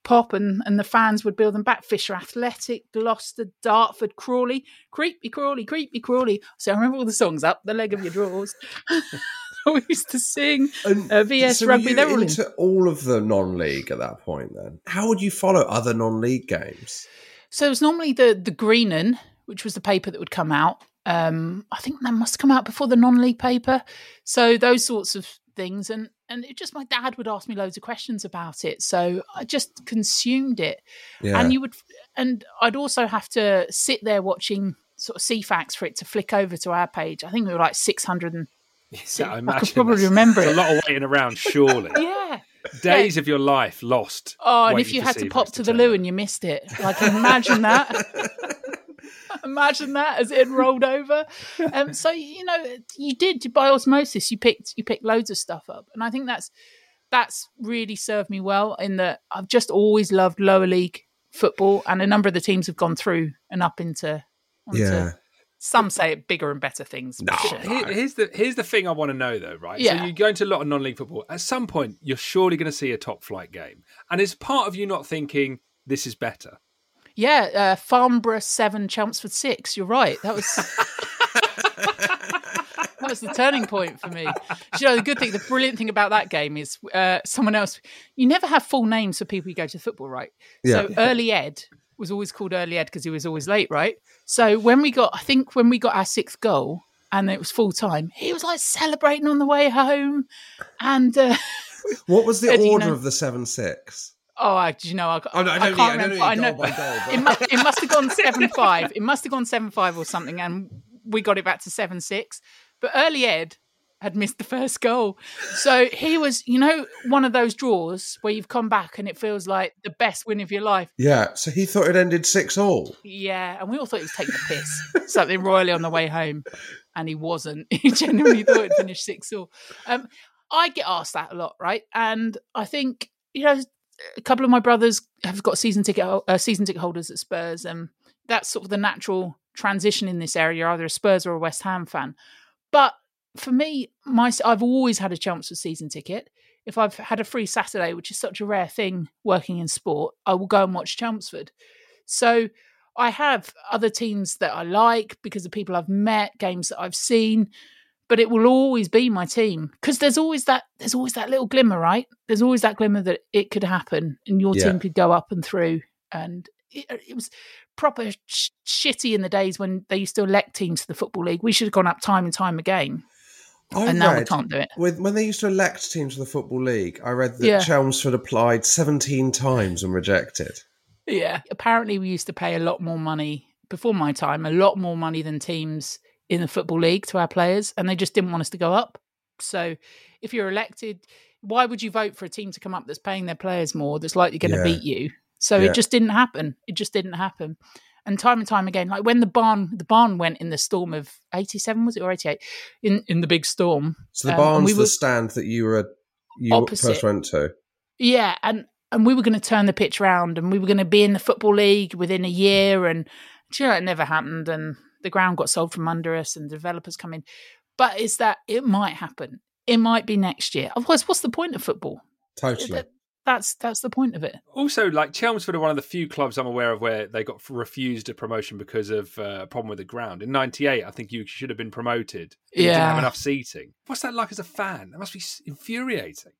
pop and, and the fans would build them back. Fisher Athletic, Gloucester, Dartford, Crawley, Creepy Crawley, Creepy Crawley. So I remember all the songs up, the leg of your drawers. we used to sing uh, VS So Rugby. you They're all in. into all of the non-league at that point. Then, how would you follow other non-league games? So it was normally the the Greenan, which was the paper that would come out. Um, I think that must come out before the non-league paper. So those sorts of things, and and it just my dad would ask me loads of questions about it. So I just consumed it, Yeah. and you would, and I'd also have to sit there watching sort of Ceefax for it to flick over to our page. I think we were like six hundred and. Yeah, I, I imagine could probably that's- remember it. a lot of waiting around, surely. Yeah. Days of your life lost. Oh, and if you had to Ceefax pop to the loo and you missed it, like imagine that. imagine that as it rolled over. Um, so you know, you did by osmosis. You picked you picked loads of stuff up, and I think that's that's really served me well. In that I've just always loved lower league football, and a number of the teams have gone through and up into. onto- Yeah. Some say bigger and better things. but sure. Here- here's the here's the thing I want to know though, right? Yeah. So you go into a lot of non-league football. At some point, you're surely going to see a top flight game, and it's part of you not thinking this is better. Yeah, uh, Farnborough seven, Chelmsford six. You're right. That was that was the turning point for me. You know, the good thing, the brilliant thing about that game is uh, someone else. You never have full names for people who go to football, right? Yeah. So early Ed was always called early Ed because he was always late, right? So when we got, I think when we got our sixth goal and it was full time, he was like celebrating on the way home, and. Uh, What was the Ed, you order know- of the seven six? Oh, I, do you know? I, Oh, no, I I don't can't need- I don't remember. need I goal know by goal, it, mu- it must have gone seven five. It must have gone seven five or something, and we got it back to seven six. But early Ed had missed the first goal, so he was, you know, one of those draws where you've come back and it feels like the best win of your life. Yeah, so he thought it ended six all. Yeah, and we all thought he was taking the piss, something royally on the way home, and he wasn't. He genuinely thought it finished six all. Um, I get asked that a lot, right? And I think you know, a couple of my brothers have got season ticket uh, season ticket holders at Spurs, and that's sort of the natural transition in this area. You're either a Spurs or a West Ham fan, but for me, my I've always had a Chelmsford season ticket. If I've had a free Saturday, which is such a rare thing working in sport, I will go and watch Chelmsford. So I have other teams that I like because of people I've met, games that I've seen, but it will always be my team because there's always that there's always that little glimmer, right? There's always that glimmer that it could happen and your Yeah. team could go up and through. And it, uh, it was proper sh- shitty in the days when they used to elect teams to the football league. We should have gone up time and time again, I and now we can't do it. With, when they used to elect teams to the Football League, I read that Yeah. Chelmsford applied 17 times and rejected. Yeah. Apparently, we used to pay a lot more money before my time, a lot more money than teams in the Football League to our players, and they just didn't want us to go up. So, if you're elected, why would you vote for a team to come up that's paying their players more, that's likely going to Yeah. beat you? So Yeah. it just didn't happen. It just didn't happen. And time and time again, like when the barn, the barn went in the storm of '87, was it or '88? In in the big storm. So the Um, barn's we the stand that you were you Opposite. first went to. Yeah, and and we were going to turn the pitch round, and we were going to be in the football league within a year, and do you know, it never happened, and the ground got sold from under us, and developers come in. But it's that it might happen. It might be next year. Otherwise, what's the point of football? Totally. That- that's that's the point of it. Also, like Chelmsford are one of the few clubs I'm aware of where they got refused a promotion because of uh, a problem with the ground. In '98, I think you should have been promoted. You didn't Yeah. have enough seating. What's that like as a fan? That must be infuriating.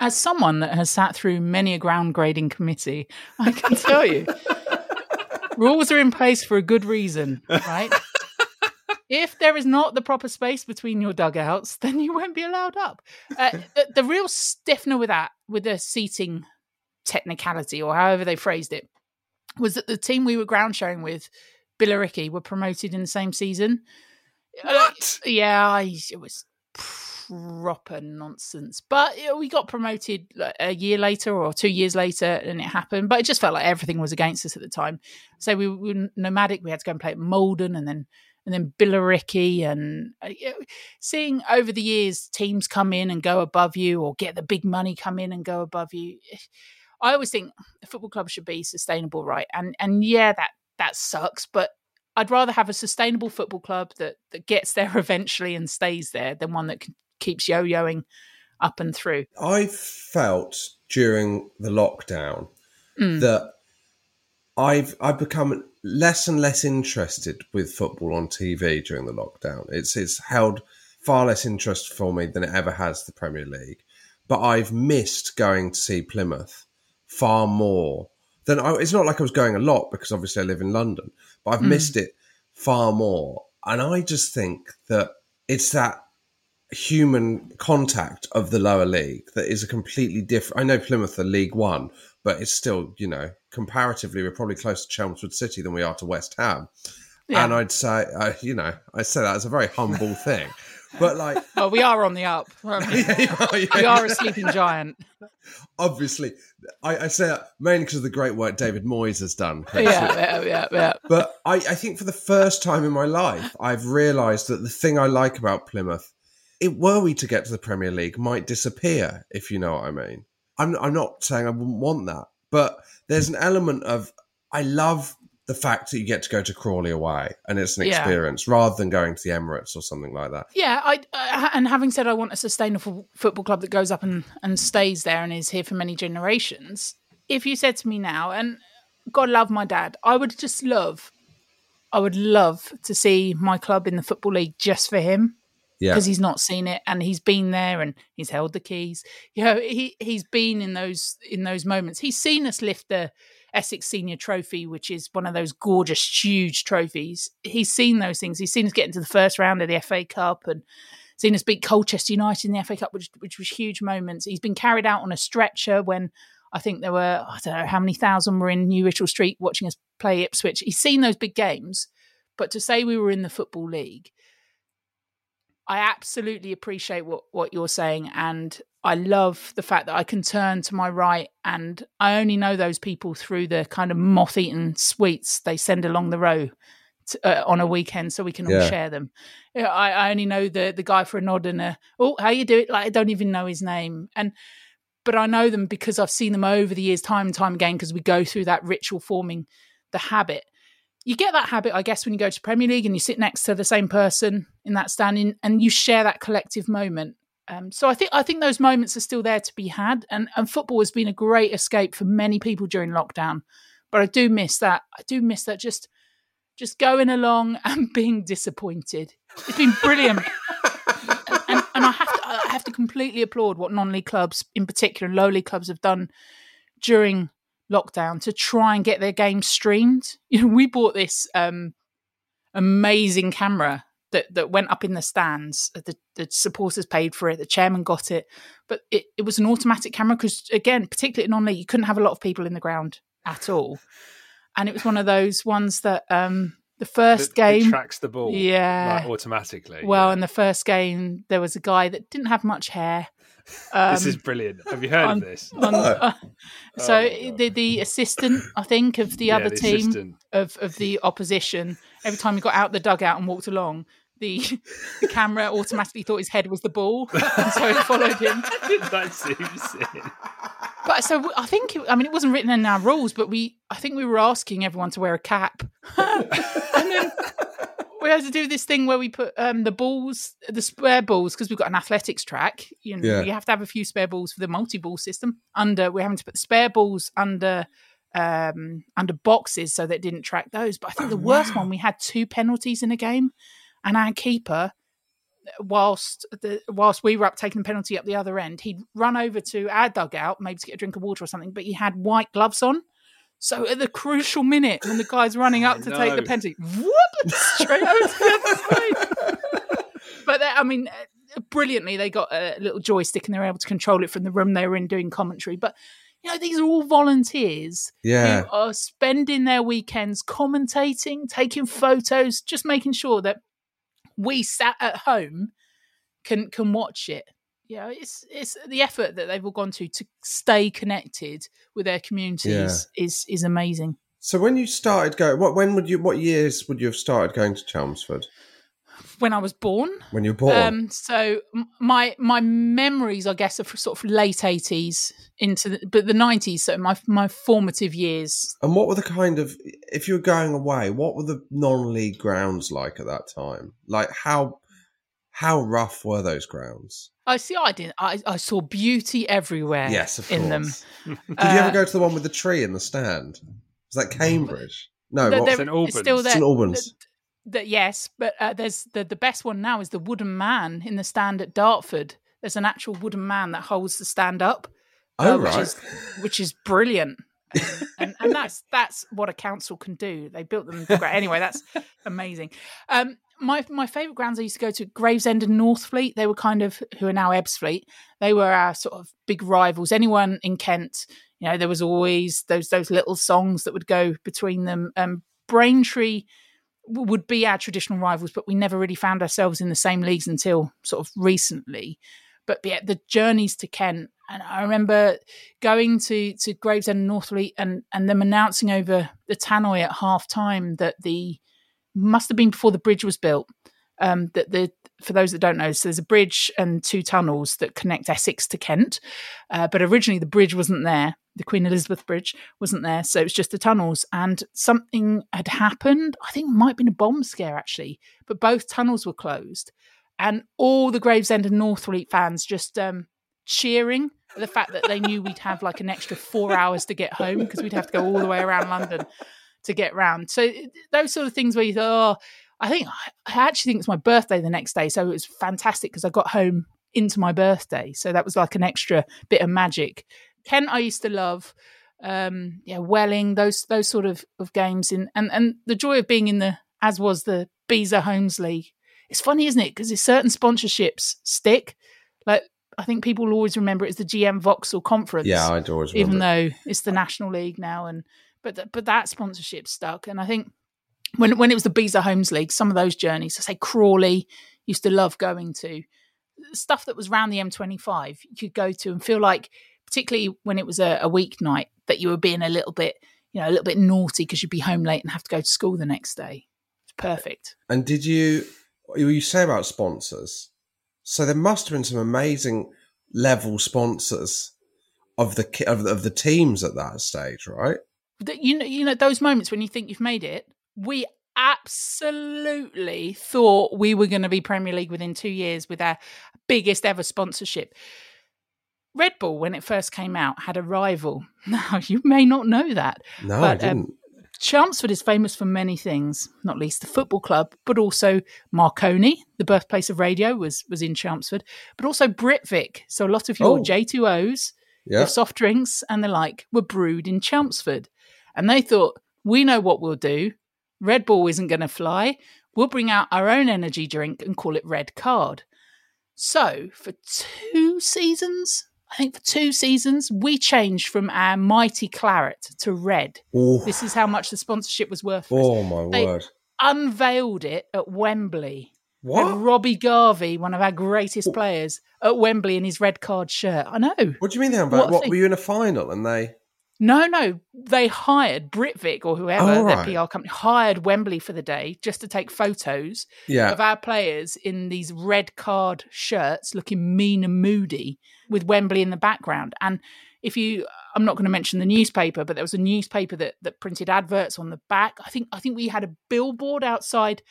As someone that has sat through many a ground grading committee, I can tell you, rules are in place for a good reason, right? if there is not the proper space between your dugouts, then you won't be allowed up. Uh, the, the real stiffener with that, with the seating technicality or however they phrased it, was that the team we were ground sharing with, Billericay, were promoted in the same season. What? yeah, I, it was proper nonsense. But you know, we got promoted like, a year later or two years later, and it happened. But it just felt like everything was against us at the time. So we were nomadic. We had to go and play at Maldon, and then and then Billericay and uh, you know, seeing over the years teams come in and go above you or get the big money come in and go above you. I always think a football club should be sustainable, right? And and yeah, that that sucks, but I'd rather have a sustainable football club that that gets there eventually and stays there than one that can, keeps yo-yoing up and through. I felt during the lockdown Mm. that I've I've become less and less interested with football on TV during the lockdown. It's it's held far less interest for me than it ever has the Premier League. But I've missed going to see Plymouth far more than I, it's not like I was going a lot because obviously I live in London, but I've Mm. missed it far more. And I just think that it's that human contact of the lower league that is a completely different. I know Plymouth are League One, but it's still, you know, comparatively, we're probably closer to Chelmsford City than we are to West Ham. Yeah. And I'd say, uh, you know, I say that as a very humble thing, but like, Oh, we are on the up. Um, we are a sleeping giant. obviously, I, I say that mainly because of the great work David Moyes has done. Yeah, yeah, yeah, yeah. But I, I think for the first time in my life, I've realised that the thing I like about Plymouth, it were we to get to the Premier League, might disappear, if you know what I mean. I'm, I'm not saying I wouldn't want that, but there's an element of I love the fact that you get to go to Crawley away and it's an Yeah. experience rather than going to the Emirates or something like that. Yeah, I uh, and having said I want a sustainable football club that goes up and, and stays there and is here for many generations. If you said to me now, and God love my dad, I would just love, I would love to see my club in the football league just for him Because he's not seen it and he's been there and he's held the keys. You know, he he's been in those in those moments. He's seen us lift the Essex Senior Trophy, which is one of those gorgeous, huge trophies. He's seen those things. He's seen us get into the first round of the FA Cup and seen us beat Colchester United in the FA Cup, which which was huge moments. He's been carried out on a stretcher when I think there were I don't know how many thousand were in New Writtle Street watching us play Ipswich. He's seen those big games, but to say we were in the football league, I absolutely appreciate what what you're saying, and I love the fact that I can turn to my right, and I only know those people through the kind of moth-eaten sweets they send along the row to, uh, on a weekend, so we can all Yeah. share them. I, I only know the the guy for a nod and a oh, how you do it? Like I don't even know his name, and but I know them because I've seen them over the years, time and time again, because we go through that ritual forming the habit. You get that habit, I guess, when you go to Premier League and you sit next to the same person in that standing, and you share that collective moment. Um, so I think I think those moments are still there to be had, and and football has been a great escape for many people during lockdown. But I do miss that. I do miss that. Just just going along and being disappointed. It's been brilliant. and, and I have to I have to completely applaud what non-league clubs, in particular low league clubs, have done during lockdown to try and get their game streamed. You know, we bought this um, amazing camera that that went up in the stands. The, the supporters paid for it. The chairman got it, but it, it was an automatic camera because, again, particularly at non-league, you couldn't have a lot of people in the ground at all. And it was one of those ones that um, the first That- game tracks the ball, yeah, like, automatically, Well, in the first game, there was a guy that didn't have much hair. Um, this is brilliant. Have you heard on- of this? on- uh, Oh so the the assistant, I think, of the Yeah, other the team assistant. of of the opposition, every time he got out the dugout and walked along, the the camera automatically thought his head was the ball, and so it followed him. that seems it. But so I think I mean it wasn't written in our rules, but we I think we were asking everyone to wear a cap, and then we had to do this thing where we put um, the balls, the spare balls, because we've got an athletics track. You know, Yeah. you have to have a few spare balls for the multi-ball system. Under we're having to put the spare balls under um under boxes so that it didn't track those. But I think the worst one we had two penalties in a game, and our keeper whilst the whilst we were up taking the penalty up the other end, he'd run over to our dugout, maybe to get a drink of water or something, but he had white gloves on. So at the crucial minute when the guy's running up to take the penalty, whoop, straight over to the other side. But they, I mean, uh, brilliantly, they got a little joystick and they were able to control it from the room they were in doing commentary. But you know, these are all volunteers Yeah. who are spending their weekends commentating, taking photos, just making sure that we sat at home can can watch it. Know, it's it's the effort that they've all gone to to stay connected with their communities is is amazing. So when you started going, what when would you? What years would you have started going to Chelmsford? When I was born. When you were born. Um, so my my memories, I guess, are for sort of late eighties into the, but the nineties. So my my formative years. and what were the kind of if you were going away? What were the non-league grounds like at that time? Like how how rough were those grounds? I see. I didn't. I, I saw beauty everywhere. Yes, of in them. course. Did you Uh, ever go to the one with the tree in the stand? Was that Cambridge? No, Th- what- there- St Albans. Still there. St Albans. The, yes, but uh, there's the the best one now is the wooden man in the stand at Dartford. There's an actual wooden man that holds the stand up. Oh, uh, which right. is which is brilliant. and, and that's that's what a council can do. They built them great. Anyway, that's amazing. Um, my my favourite grounds I used to go to Gravesend and Northfleet. They were kind of who are now Ebbsfleet. They were our sort of big rivals. Anyone in Kent, you know, there was always those those little songs that would go between them. Um, Braintree would be our traditional rivals, but we never really found ourselves in the same leagues until sort of recently. But yeah, the journeys to Kent, and I remember going to to Gravesend and Northfleet, and and them announcing over the tannoy at half time that the must have been before the bridge was built. Um, that the for those that don't know, so there's a bridge and two tunnels that connect Essex to Kent, uh, but originally the bridge wasn't there. The Queen Elizabeth Bridge wasn't there, so it was just the tunnels. And something had happened. I think it might have been a bomb scare actually, but both tunnels were closed, and all the Gravesend and Northfleet fans just um, cheering the fact that they knew we'd have like an extra four hours to get home because we'd have to go all the way around London to get round. So those sort of things where you thought, oh, I think I actually think it's my birthday the next day, so it was fantastic because I got home into my birthday, so that was like an extra bit of magic. Kent, I used to love, um, yeah, Welling, those those sort of, of games, in and and the joy of being in the as was the Beazer Homes League. It's funny, isn't it? Because certain sponsorships stick. Like I think people will always remember it as the GM Vauxhall Conference. Yeah, I'd always even remember though it's the National League now, and but th- but that sponsorship stuck, and I think when when it was the Beazer Homes League, some of those journeys, I say Crawley, used to love going to stuff that was around the M25. You could go to and feel like, particularly when it was a, a weeknight, that you were being a little bit, you know, a little bit naughty because you'd be home late and have to go to school the next day. It's perfect. And did you you say about sponsors? So there must have been some amazing level sponsors of the of the, of the teams at that stage, right? That you know, you know those moments when you think you've made it. We absolutely thought we were going to be Premier League within two years with our biggest ever sponsorship. Red Bull, when it first came out, had a rival. Now you may not know that. No, I but, um, didn't. Chelmsford is famous for many things, not least the football club, but also Marconi, the birthplace of radio, was was in Chelmsford, but also Britvic. So a lot of your Oh. J2Os, Yeah. your soft drinks and the like were brewed in Chelmsford. And they thought, we know what we'll do. Red Bull isn't going to fly. We'll bring out our own energy drink and call it Red Card. So for two seasons, I think for two seasons, we changed from our mighty claret to red. Ooh. This is how much the sponsorship was worth. for us. Oh my They word! Unveiled it at Wembley. What? Had Robbie Garvey, one of our greatest players, at Wembley in his red card shirt. I know. What do you mean they What unveiled? a What were you in a final and they? No, no. They hired Britvic or whoever, Oh, their. PR company, hired Wembley for the day just to take photos Yeah. of our players in these red card shirts looking mean and moody with Wembley in the background. And if you I'm not going to mention the newspaper, but there was a newspaper that that printed adverts on the back. I think I think we had a billboard outside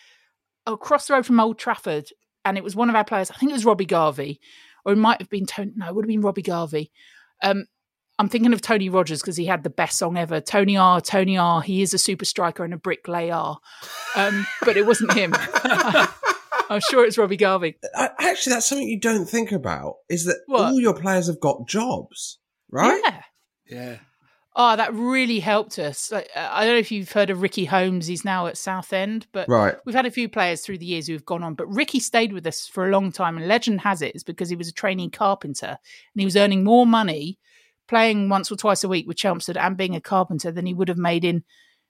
across the road from Old Trafford, and it was one of our players. I think it was Robbie Garvey, or it might have been Tony. No, it would have been Robbie Garvey. Um, I'm thinking of Tony Rogers because he had the best song ever. Tony R, Tony R. He is a super striker and a bricklayer, um, but it wasn't him. I'm sure it's Robbie Garvey. Actually, that's something you don't think about. Is that What? all your players have got jobs, right? Yeah. Yeah. Oh, that really helped us. Uh, I don't know if you've heard of Ricky Holmes. He's now at Southend, but Right. we've had a few players through the years who've gone on. But Ricky stayed with us for a long time, and legend has it is because he was a trainee carpenter and he was earning more money playing once or twice a week with Chelmsford and being a carpenter than he would have made in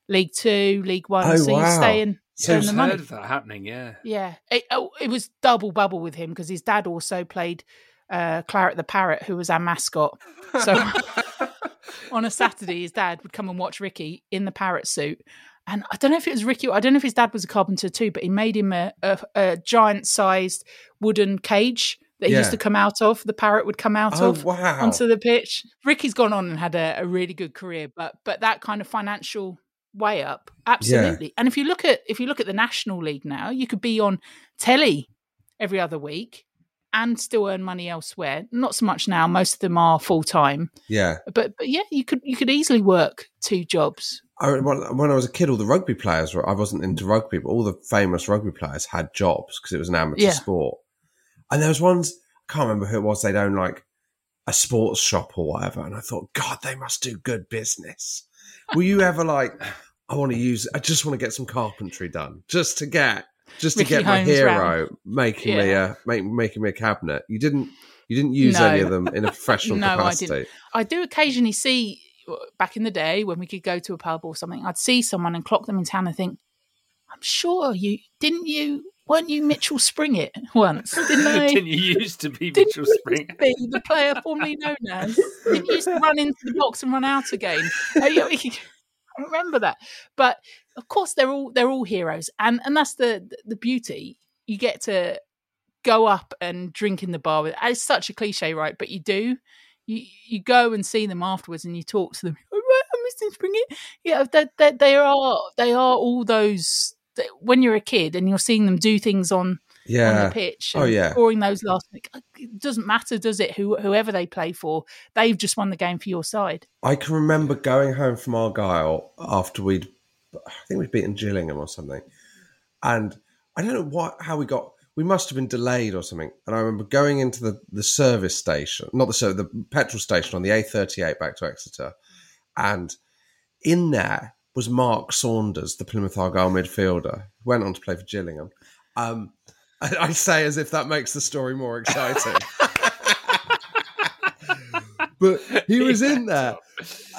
League Two, League One. Oh, so wow. he'd stay and So earn I've the money. heard of that happening, yeah. Yeah, it, oh, it was double bubble with him because his dad also played uh, Claret the Parrot, who was our mascot. So on a Saturday, his dad would come and watch Ricky in the parrot suit. And I don't know if it was Ricky. I don't know if his dad was a carpenter too, but he made him a, a, a giant-sized wooden cage that he Yeah. used to come out of. The parrot would come out Oh, of wow. onto the pitch. Ricky's gone on and had a, a really good career, but but that kind of financial way up, absolutely. And if you look at if you look at the National League now, you could be on telly every other week and still earn money elsewhere. Not so much now; most of them are full time. Yeah. But but yeah, you could you could easily work two jobs. I, when when I was a kid, all the rugby players were. I wasn't into rugby, but all the famous rugby players had jobs because it was an amateur Yeah. sport. And there was ones I can't remember who it was. They'd own like a sports shop or whatever, and I thought, God, they must do good business. Were you ever like, I want to use, I just want to get some carpentry done, just to get, just to Ricky get my Holmes hero round. making me a make, making me a cabinet. You didn't, you didn't use No. any of them in a professional no, capacity. I didn't. I do occasionally see back in the day when we could go to a pub or something. I'd see someone and clock them in town and think, I'm sure you didn't you weren't you Mitchell Springett once? Didn't I? Didn't you used to be Didn't Mitchell Spring? to be the player formerly known as? Didn't you used to run into the box and run out again? Uh, I remember that. But of course, they're all they're all heroes, and and that's the the beauty. You get to go up and drink in the bar with. It's such a cliche, right? But you do. You you go and see them afterwards, and you talk to them. All right, I'm Mr. Springett. Yeah, they, they, they are they are all those. When you're a kid and you're seeing them do things on on the pitch, Oh, yeah. scoring those last. It doesn't matter, does it? Who whoever they play for, they've just won the game for your side. I can remember going home from Argyle after we'd, I think we'd beaten Gillingham or something, and I don't know what how we got. We must have been delayed or something. And I remember going into the, the service station, not the service, the petrol station on the A38 back to Exeter, and in there was Mark Saunders, the Plymouth Argyle midfielder, who went on to play for Gillingham. Um, I, I say as if that makes the story more exciting. but he was in there,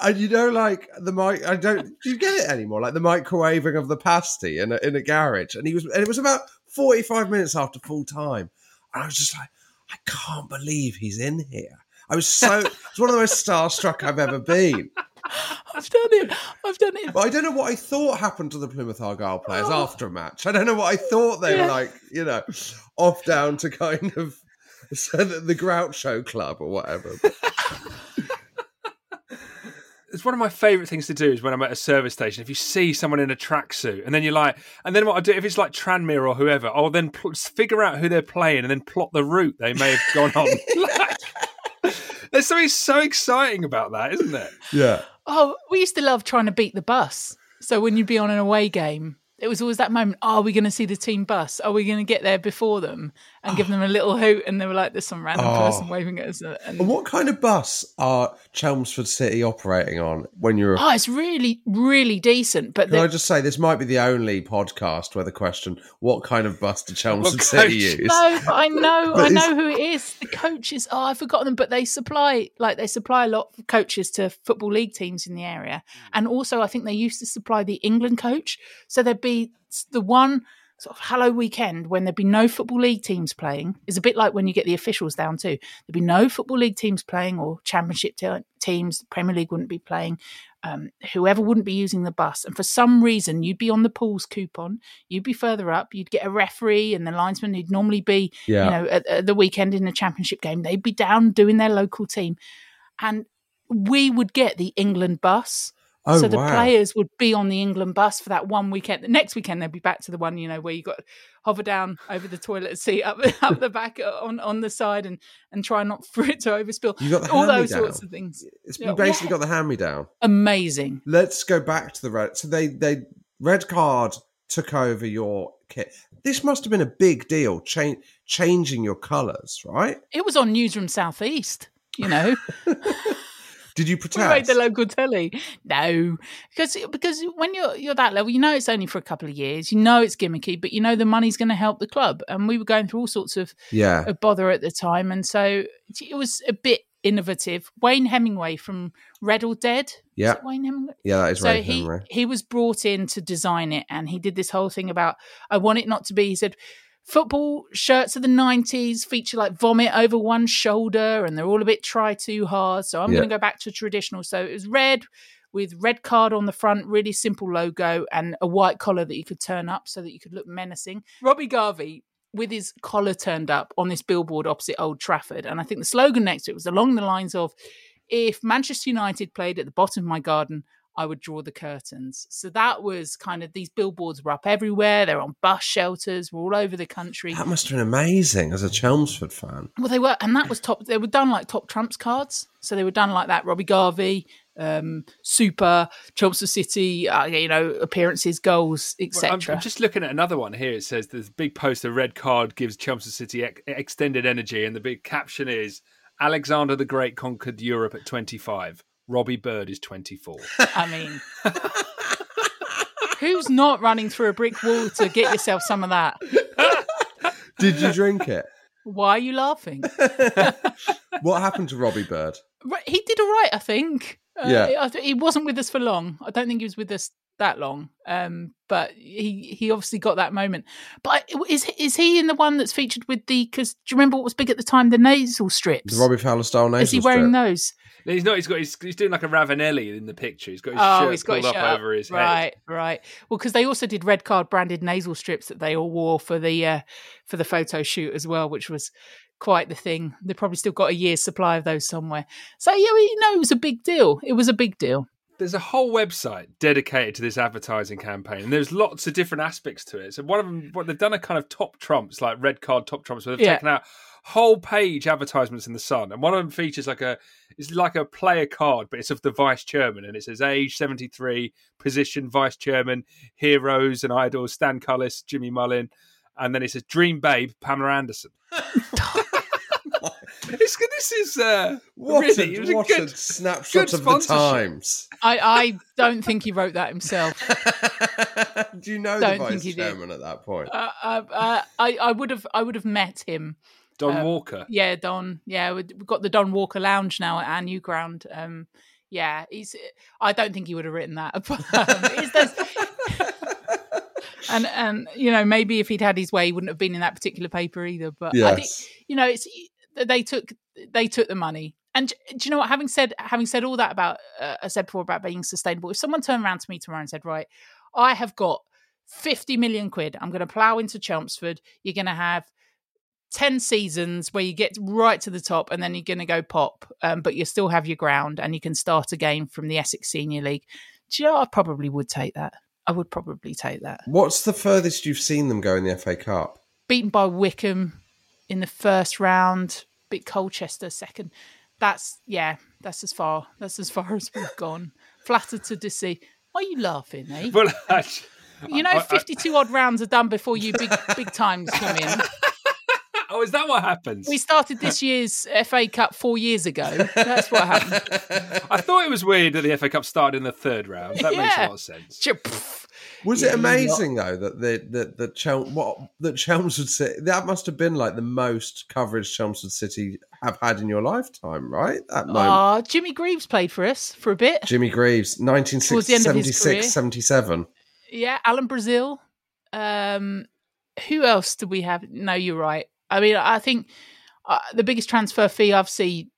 and you know, like the mic. I don't. Do you get it anymore? Like the microwaving of the pasty in a in a garage, and he was, and it was about forty five minutes after full time, and I was just like, I can't believe he's in here. I was so. It's one of the most starstruck I've ever been. I've done it. I've done it. But I don't know what I thought happened to the Plymouth Argyle players oh. after a match. I don't know what I thought they Yeah. were like, you know, off down to kind of so the, the Groucho Club or whatever. It's one of my favourite things to do is when I'm at a service station. If you see someone in a tracksuit, and then you're like, and then what I do if it's like Tranmere or whoever, I'll then pl- figure out who they're playing and then plot the route they may have gone on. There's something so exciting about that, isn't there? Yeah. Oh, we used to love trying to beat the bus. So when you'd be on an away game, it was always that moment. Oh, are we going to see the team bus? Are we going to get there before them and give them a little hoot? And they were like, "There's some random Oh. person waving at us." And And what kind of bus are Chelmsford City operating on when you're? oh, it's really, really decent. But Can I the- just say this might be the only podcast where the question, "What kind of bus did Chelmsford City use?" no, but I know, I know who it is. The coaches. Oh, I've forgotten them, but they supply like they supply a lot of coaches to football league teams in the area, hmm. and also I think they used to supply the England coach. So there'd be the one sort of hello weekend when there'd be no football league teams playing. Is a bit like when you get the officials down too. There'd be no football league teams playing or championship te- teams. The Premier League wouldn't be playing. Um, whoever wouldn't be using the bus, and for some reason you'd be on the pools coupon. You'd be further up. You'd get a referee and the linesman who'd normally be, Yeah. you know, at, at the weekend in a championship game. They'd be down doing their local team, and we would get the England bus. Oh, so the wow. players would be on the England bus for that one weekend. The next weekend they'd be back to the one, you know, where you got to hover down over the toilet seat up up the back uh, on on the side and and try not for it to overspill. You got the all those sorts of things. It's Yeah, basically yeah. got the hand me down. amazing. Let's go back to the red. So they they red card took over your kit. This must have been a big deal, cha- changing your colours, right? It was on Newsroom Southeast. You know, Did you we made the local telly. No, because because when you're you're that level, you know it's only for a couple of years. You know it's gimmicky, but you know the money's going to help the club. And we were going through all sorts of Yeah. of bother at the time, and so it was a bit innovative. Wayne Hemingway from Red or Dead. Yeah. Wayne Hemingway. Yeah, that is so right. he he was brought in to design it, and he did this whole thing about I want it not to be. He said football shirts of the 90s feature like vomit over one shoulder and they're all a bit try too hard. So I'm Yeah. going to go back to traditional. So it was red with red card on the front, really simple logo, and a white collar that you could turn up so that you could look menacing. Robbie Garvey with his collar turned up on this billboard opposite Old Trafford. And I think the slogan next to it was along the lines of if Manchester United played at the bottom of my garden, I would draw the curtains. So that was kind of these billboards were up everywhere. They're on bus shelters, were all over the country. That must have been amazing as a Chelmsford fan. Well, they were, and that was top. They were done like top trumps cards, so they were done like that. Robbie Garvey, um, Super, Chelmsford City, uh, you know, appearances, goals, Well, I'm, etc. I'm just looking at another one here. It says there's a big poster, red card gives Chelmsford City ex- extended energy, and the big caption is Alexander the Great conquered Europe at 25. Robbie Bird is 24. I mean, who's not running through a brick wall to get yourself some of that? Did you drink it? Why are you laughing? What happened to Robbie Bird? He did all right, I think. Uh, Yeah. I th- he wasn't with us for long. I don't think he was with us that long. Um, but he he obviously got that moment. But is is he in the one that's featured with the? Because do you remember what was big at the time? The nasal strips. The Robbie Fowler style nasal strips. is he wearing strip? those? He's not. He's got. He's, he's doing like a Ravanelli in the picture. He's got his oh, shirt he's got pulled his up shirt up. over his head. Right, right. Well, because they also did red card branded nasal strips that they all wore for the uh, for the photo shoot as well, which was quite the thing. They probably still got a year's supply of those somewhere. So yeah, you know, it was a big deal. It was a big deal. There's a whole website dedicated to this advertising campaign, and there's lots of different aspects to it. So one of them, what they've done a kind of top trumps, like red card top trumps, where they've Yeah. taken out whole page advertisements in the Sun, and one of them features like a it's like a player card, but it's of the vice chairman, and it says age 73, position vice chairman, heroes and idols, Stan Cullis, Jimmy Mullen, and then it says dream babe, Pamela Anderson. It's, this is uh, What, really a, it was a what good a snapshot good of the times. I, I don't think he wrote that himself. Do you know Don't the think vice he did. chairman at that point? Uh, uh, uh, I I would have I would have met him. Don Um, Walker. Yeah, Don. Yeah, we- we've got the Don Walker Lounge now at our new ground. Um, yeah, he's. I don't think he would have written that. But, um, and and you know maybe if he'd had his way, he wouldn't have been in that particular paper either. But I think you know it's they took they took the money. And do do you know what? Having said having said all that about uh, I said before about being sustainable, if someone turned around to me tomorrow and said, "Right, I have got fifty million quid. I'm going to plough into Chelmsford. You're going to have 10 seasons where you get right to the top and then you're going to go pop, um, but you still have your ground and you can start again from the Essex Senior League. Do you know, I probably would take that. I would probably take that. What's the furthest you've seen them go in the FA Cup? Beaten by Wickham in the first round, beat Colchester second. That's, yeah, that's as far, that's as far as we've gone. Flattered to see. Why are you laughing, eh? Well, I- You know, I- I- 52 odd rounds are done before you big, big times come in. oh, is that what happens? We started this year's FA Cup four years ago. That's what happened. I thought it was weird that the FA Cup started in the third round. That makes a lot of sense. Was Yeah, it amazing though that the that that Chel- what that Chelmsford City that must have been like the most coverage Chelmsford City have had in your lifetime, right? That moment. Ah, Jimmy Greaves played for us for a bit. Jimmy Greaves, Towards the end of his 1976, career. 77. Yeah, Alan Brazil. Um, who else do we have? No, you're right. I mean, I think uh, the biggest transfer fee I've seen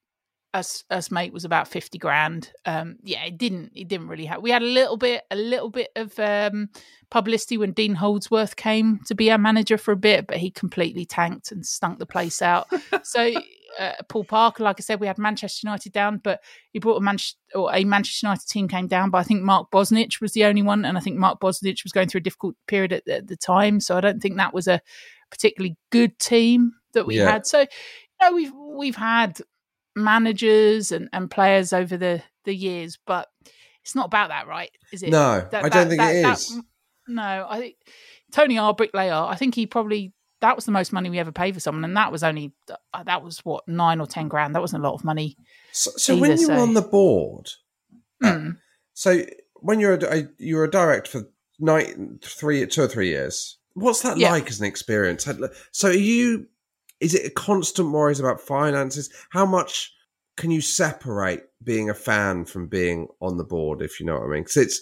us us mate was about fifty grand. Um, yeah, it didn't it didn't really have. We had a little bit a little bit of um, publicity when Dean Holdsworth came to be our manager for a bit, but he completely tanked and stunk the place out. so. Uh, Paul Parker, like I said, we had Manchester United down, but he brought a Manchester or a Manchester United team came down. But I think Mark Bosnich was the only one, and I think Mark Bosnich was going through a difficult period at, at the time. So I don't think that was a particularly good team that we Yeah. had. So you know, we've we've had managers and, and players over the the years, but it's not about that, right? Is it? No, I don't think it that- is. no, I think Tony R. Bricklayer. I think he probably that was the most money we ever paid for someone, and that was only uh, that was what nine or ten grand. That wasn't a lot of money. So, so when either, you were so- on the board, Mm. so when you're a, a- you were a director for nine, three, two or three years. What's that Yeah. like as an experience? So are you? Is it a constant worries about finances? How much can you separate being a fan from being on the board? If you know what I mean, because it's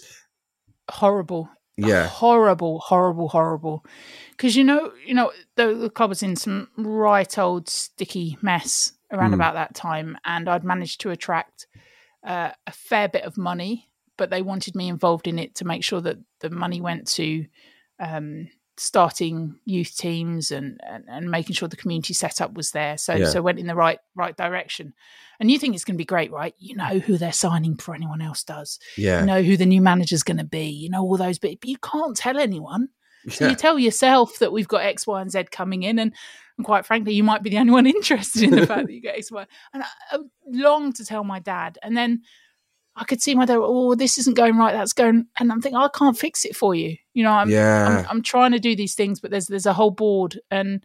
horrible. Yeah. horrible, horrible, horrible. Because you know, you know, the, the club was in some right old sticky mess around Mm. about that time, and I'd managed to attract uh, a fair bit of money, but they wanted me involved in it to make sure that the money went to um, starting youth teams and, and and making sure the community setup was there. So Yeah. so went in the right right direction. And you think it's going to be great, right? You know who they're signing before anyone else does. Yeah. You know who the new manager's going to be. You know all those but you can't tell anyone. So Yeah. you tell yourself that we've got X, Y, and Z coming in, and, and quite frankly, you might be the only one interested in the fact that you get X, Y. And I, I longed to tell my dad, and then I could see my dad. Oh, this isn't going right. That's going, and I'm thinking I can't fix it for you. You know, I'm, Yeah. I'm, I'm trying to do these things, but there's there's a whole board, and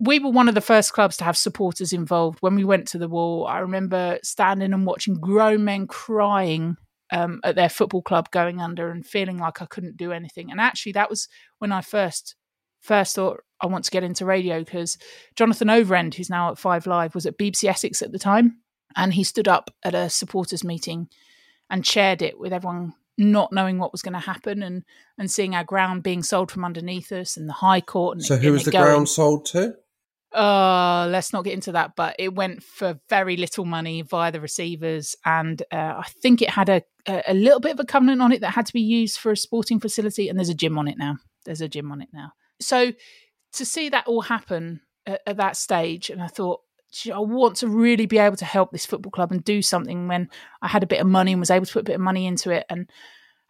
we were one of the first clubs to have supporters involved. When we went to the wall, I remember standing and watching grown men crying um, at their football club going under and feeling like I couldn't do anything. And actually, that was when I first first thought I want to get into radio because Jonathan Overend, who's now at Five Live, was at BBC Essex at the time, and he stood up at a supporters meeting and chaired it with everyone not knowing what was going to happen and and seeing our ground being sold from underneath us and the High Court. And So it- who was the going- ground sold to? uh, let's not get into that, but it went for very little money via the receivers, and uh, I think it had a, a little bit of a covenant on it that had to be used for a sporting facility, and there's a gym on it now. There's a gym on it now. So to see that all happen at, at that stage, and I thought, "Gee, I want to really be able to help this football club and do something when I had a bit of money and was able to put a bit of money into it, and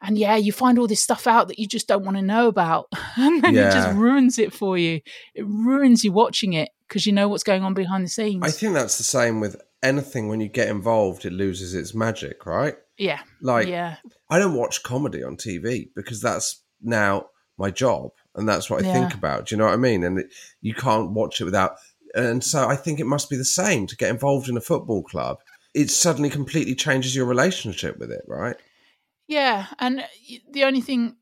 and yeah, you find all this stuff out that you just don't want to know about, and then it just ruins it for you. It ruins you watching it because you know what's going on behind the scenes. I think that's the same with anything. When you get involved, it loses its magic, right? yeah, Like, yeah, I don't watch comedy on TV because that's now my job and that's what I think about. Do you know what I mean? And it, you can't watch it without. And so I think it must be the same to get involved in a football club. It suddenly completely changes your relationship with it, right? yeah. And the only thing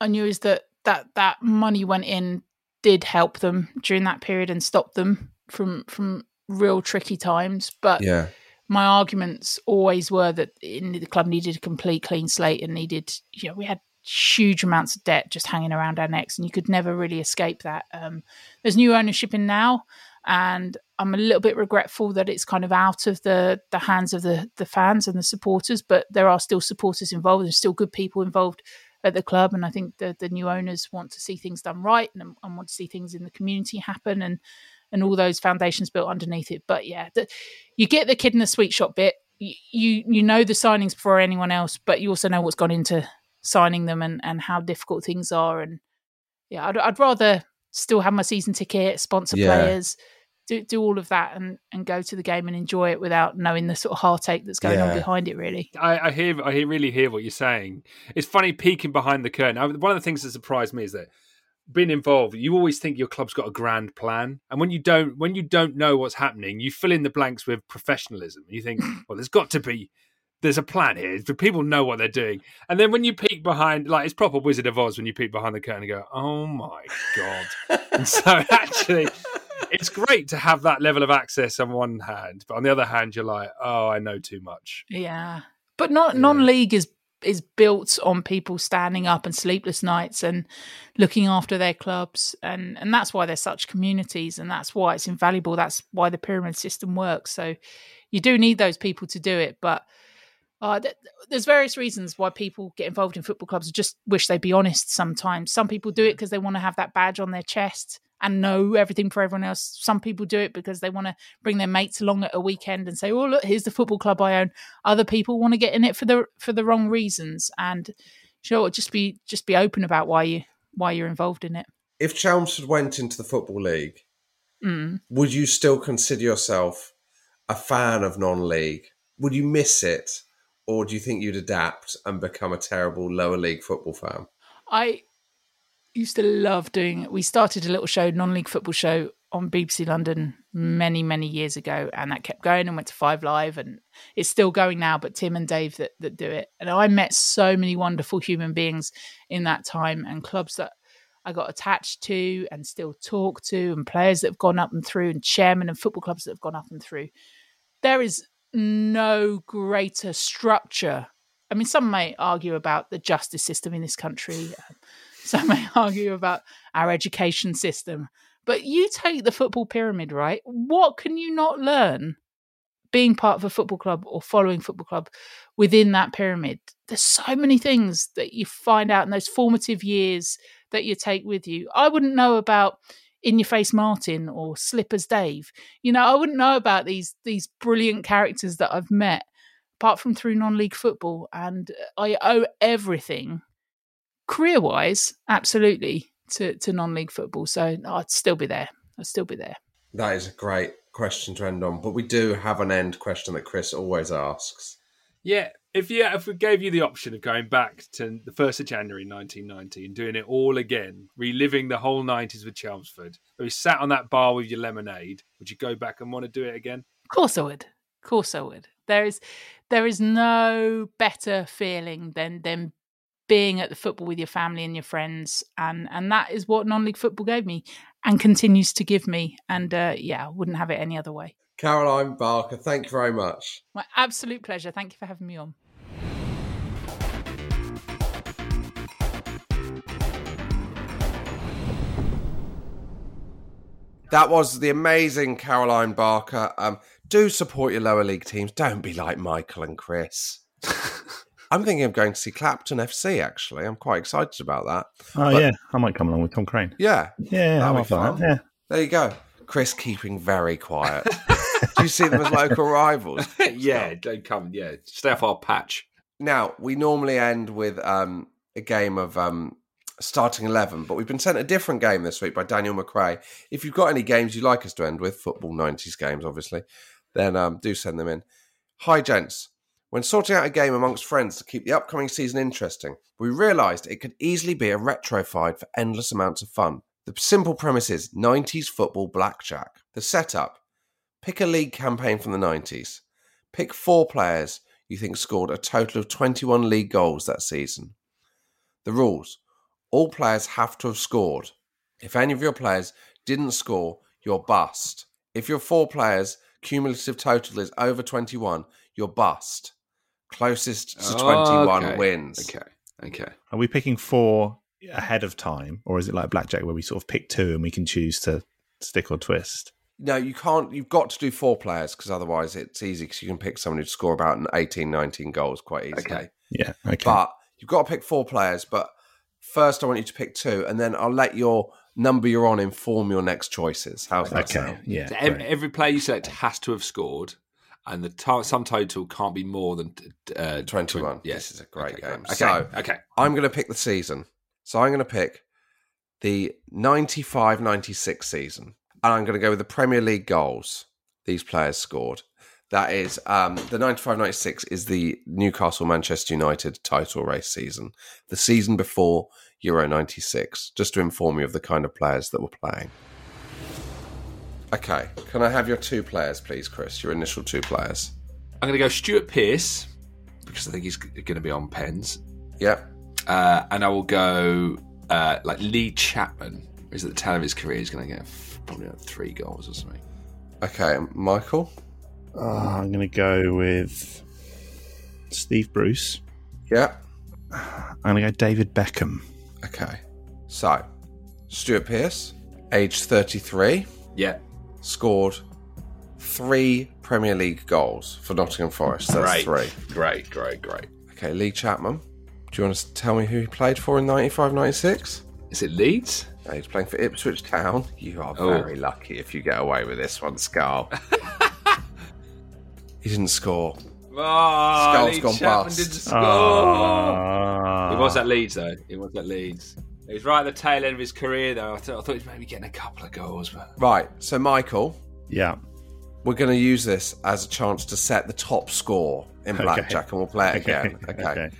I knew is that that that money went in did help them during that period and stop them from from real tricky times. But Yeah. my arguments always were that in the club needed a complete clean slate and needed you know we had huge amounts of debt just hanging around our necks and you could never really escape that um, there's new ownership in now and i'm a little bit regretful that it's kind of out of the the hands of the the fans and the supporters but there are still supporters involved there's still good people involved at the club and i think the the new owners want to see things done right and, and want to see things in the community happen and and all those foundations built underneath it. But yeah, the, you get the kid in the sweet shop bit. You, you you know the signings before anyone else, but you also know what's gone into signing them and and how difficult things are. And yeah, I'd, I'd rather still have my season ticket, sponsor Yeah. players, do do all of that, and and go to the game and enjoy it without knowing the sort of heartache that's going on behind it. Really, I, I hear, I really hear what you're saying. It's funny peeking behind the curtain. I, one of the things that surprised me is that being involved, you always think your club's got a grand plan, and when you don't, when you don't know what's happening, you fill in the blanks with professionalism. You think, well, there's got to be, there's a plan here. The people know what they're doing, and then when you peek behind, like it's proper Wizard of Oz when you peek behind the curtain and go, oh my god. and so actually. It's great to have that level of access on one hand, but on the other hand, you're like, "Oh, I know too much." yeah. But not non-league is is built on people standing up and sleepless nights and looking after their clubs and and that's why they're such communities and that's why it's invaluable that's why the pyramid system works so you do need those people to do it but uh, th- there's various reasons why people get involved in football clubs. I just wish they'd be honest sometimes. Some people do it because they want to have that badge on their chest and know everything for everyone else. Some people do it because they want to bring their mates along at a weekend and say, "Oh, look, here's the football club I own." Other people want to get in it for the for the wrong reasons. And sure, just be just be open about why you why you're involved in it. If Chelmsford went into the Football League, Mm. would you still consider yourself a fan of non-league? Would you miss it, or do you think you'd adapt and become a terrible lower league football fan? I used to love doing. We started a little show, non-league football show on BBC London many, many years ago, and that kept going and went to Five Live, and it's still going now. But Tim and Dave that that do it, and I met so many wonderful human beings in that time, and clubs that I got attached to and still talk to, and players that have gone up and through, and chairmen and football clubs that have gone up and through. There is no greater structure I mean, some may argue about the justice system in this country. Some may argue about our education system. But you take the football pyramid, right? What can you not learn being part of a football club or following football club within that pyramid? There's so many things that you find out in those formative years that you take with you. I wouldn't know about in your face Martin or Slippers Dave. You know, I wouldn't know about these these brilliant characters that I've met apart from through non-league football and I owe everything career wise absolutely to to non-league football. So I'd still be there. I'd still be there. That is a great question to end on, but we do have an end question that Chris always asks. Yeah, if you if we gave you the option of going back to the first of January 1990 and doing it all again, reliving the whole 90s with Chelmsford, where you sat on that bar with your lemonade, would you go back and want to do it again? Of course I would. Of course I would. There is there is no better feeling than than being at the football with your family and your friends and and that is what non-league football gave me and continues to give me and uh, yeah I wouldn't have it any other way Caroline Barker, thank you very much. my absolute pleasure thank you for having me on That was the amazing Caroline Barker. Um, do support your lower league teams. Don't be like Michael and Chris. I'm thinking of going to see Clapton FC. Actually, I'm quite excited about that. Oh But- yeah, I might come along with Tom Crane. yeah, Yeah, That'll be for that, fun. yeah. There you go. Chris keeping very quiet. do you see them as local rivals? yeah, don't come. Yeah, stay off our patch. Now we normally end with um, a game of um, starting eleven, but we've been sent a different game this week by Daniel McRae. If you've got any games you'd like us to end with, football nineties games, obviously, then um, do send them in. Hi, gents. When sorting out a game amongst friends to keep the upcoming season interesting, we realised it could easily be a retrofied for endless amounts of fun. The simple premise is 90s football blackjack. The setup pick a league campaign from the 90s, pick four players you think scored a total of 21 league goals that season. The rules all players have to have scored. If any of your players didn't score, you're bust. If your four players' cumulative total is over 21, you're bust. Closest to 21 Okay, wins. Okay. Okay. Are we picking four ahead of time, or is it like blackjack where we sort of pick two and we can choose to stick or twist? No, you can't. You've got to do four players because otherwise it's easy because you can pick someone who'd score about an 18, 19 goals quite easily. Okay. Yeah. Okay. But you've got to pick four players. But first, I want you to pick two, and then I'll let your number you're on inform your next choices. How's that sound? Yeah. So ev- every, player you select has to have scored, and the to- sum total can't be more than uh, 21. Yes, This is a great Okay, game. Okay. So, okay. I'm going to pick the season. So I'm going to pick the 95 96 season. And I'm going to go with the Premier League goals these players scored. That is, um, the 95 96 is the Newcastle Manchester United title race season, the season before Euro 96, just to inform you of the kind of players that were playing. Okay, can I have your two players, please, Chris? Your initial two players. I'm going to go Stuart Pearce because I think he's going to be on pens. Yep. Uh, and I will go uh, like Lee Chapman. Is at the tail of his career, he's going to get probably like three goals or something. Okay, Michael. Oh, I'm going to go with Steve Bruce. Yeah. I'm going to go David Beckham. Okay. So, Stuart Pearce, age 33. Yeah. Scored three Premier League goals for Nottingham Forest. That's Great. three. Great, great, great. Okay, Lee Chapman. Do you want to tell me who he played for in 95 96? Is it Leeds? No, he's playing for Ipswich Town. You are Oh. very lucky if you get away with this one, Scull. he didn't score. Oh, Scull's Lee gone Chapman bust. didn't score. Ah. He was at Leeds, though. He was at Leeds. He was right at the tail end of his career, though. I, thought I thought he was maybe getting a couple of goals, but Right, so Michael, Yeah. we're going to use this as a chance to set the top score in Okay. blackjack and we'll play it Okay, again. Okay. okay.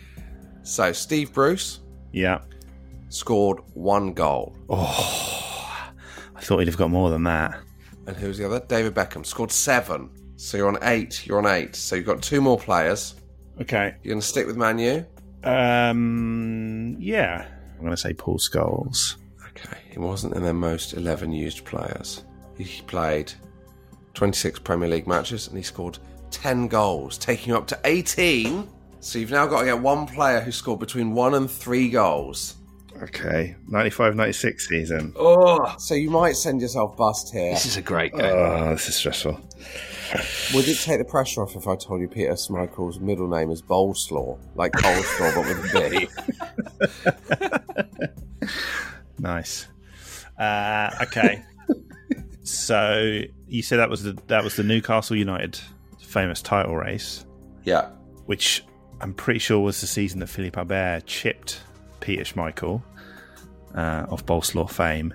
So, Steve Bruce Yeah. scored one goal. Oh, I thought he'd have got more than that. And who's the other? David Beckham scored seven. So you're on eight. You're on eight. So you've got two more players. Okay. You're going to stick with Manu? Um. Yeah. I'm going to say Paul Scholes. Okay. He wasn't in their most 11 used players. He played 26 Premier League matches and he scored 10 goals, taking you up to 18. So you've now got to get one player who scored between one and three goals. Okay, 95-96 season. Oh, so you might send yourself bust here. This is a great game. Oh, this is stressful. Would it take the pressure off if I told you Peter Schmeichel's middle name is Bolslaw, like coleslaw but with a B? Nice. Uh, okay. so you said that was the that was the Newcastle United famous title race. Yeah. Which I'm pretty sure was the season that Philippe Albert chipped Peter Schmeichel uh, of Bolslaw fame.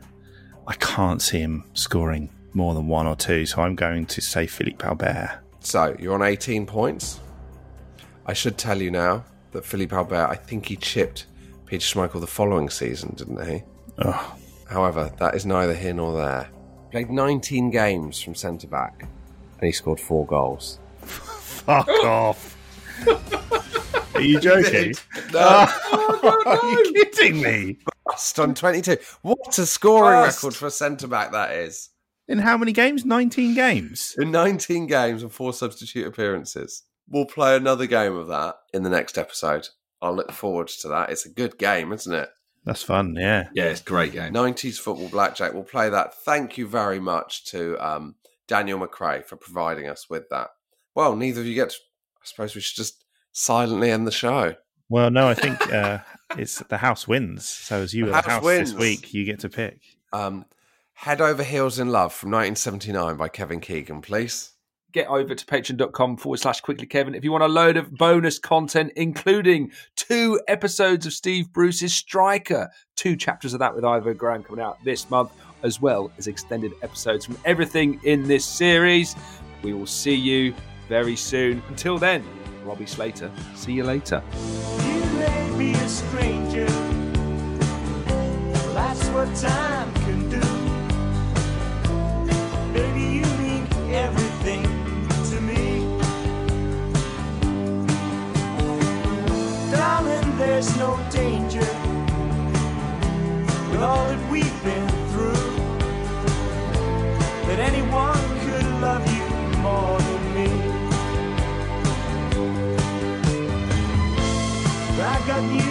I can't see him scoring more than one or two, so I'm going to say Philippe Albert. So you're on 18 points. I should tell you now that Philippe Albert, I think he chipped Peter Schmeichel the following season, didn't he? Oh. However, that is neither here nor there. Played 19 games from centre back, and he scored four goals. Fuck off. Are you joking? No. Are you kidding me? Bust on 22. What a scoring Bust. record for a centre back that is. In how many games? 19 games. In 19 games and four substitute appearances. We'll play another game of that in the next episode. I'll look forward to that. It's a good game, isn't it? That's fun, yeah. Yeah, it's a great game. 90s football blackjack. We'll play that. Thank you very much to um, Daniel McRae for providing us with that. Well, neither of you get. To, I suppose we should just silently end the show. Well, no, I think uh, it's the house wins. So as you The were the house house wins. this week, you get to pick. Um, Head Over Heels in Love from 1979 by Kevin Keegan, please. get over to patreon.com forward slash quickly Kevin if you want a load of bonus content, including two episodes of Steve Bruce's Striker, two chapters of that with Ivor Graham coming out this month, as well as extended episodes from everything in this series. We will see you very soon. Until then, Robbie Slater. See you later. You there's no danger with all that we've been through. That anyone could love you more than me. I got you,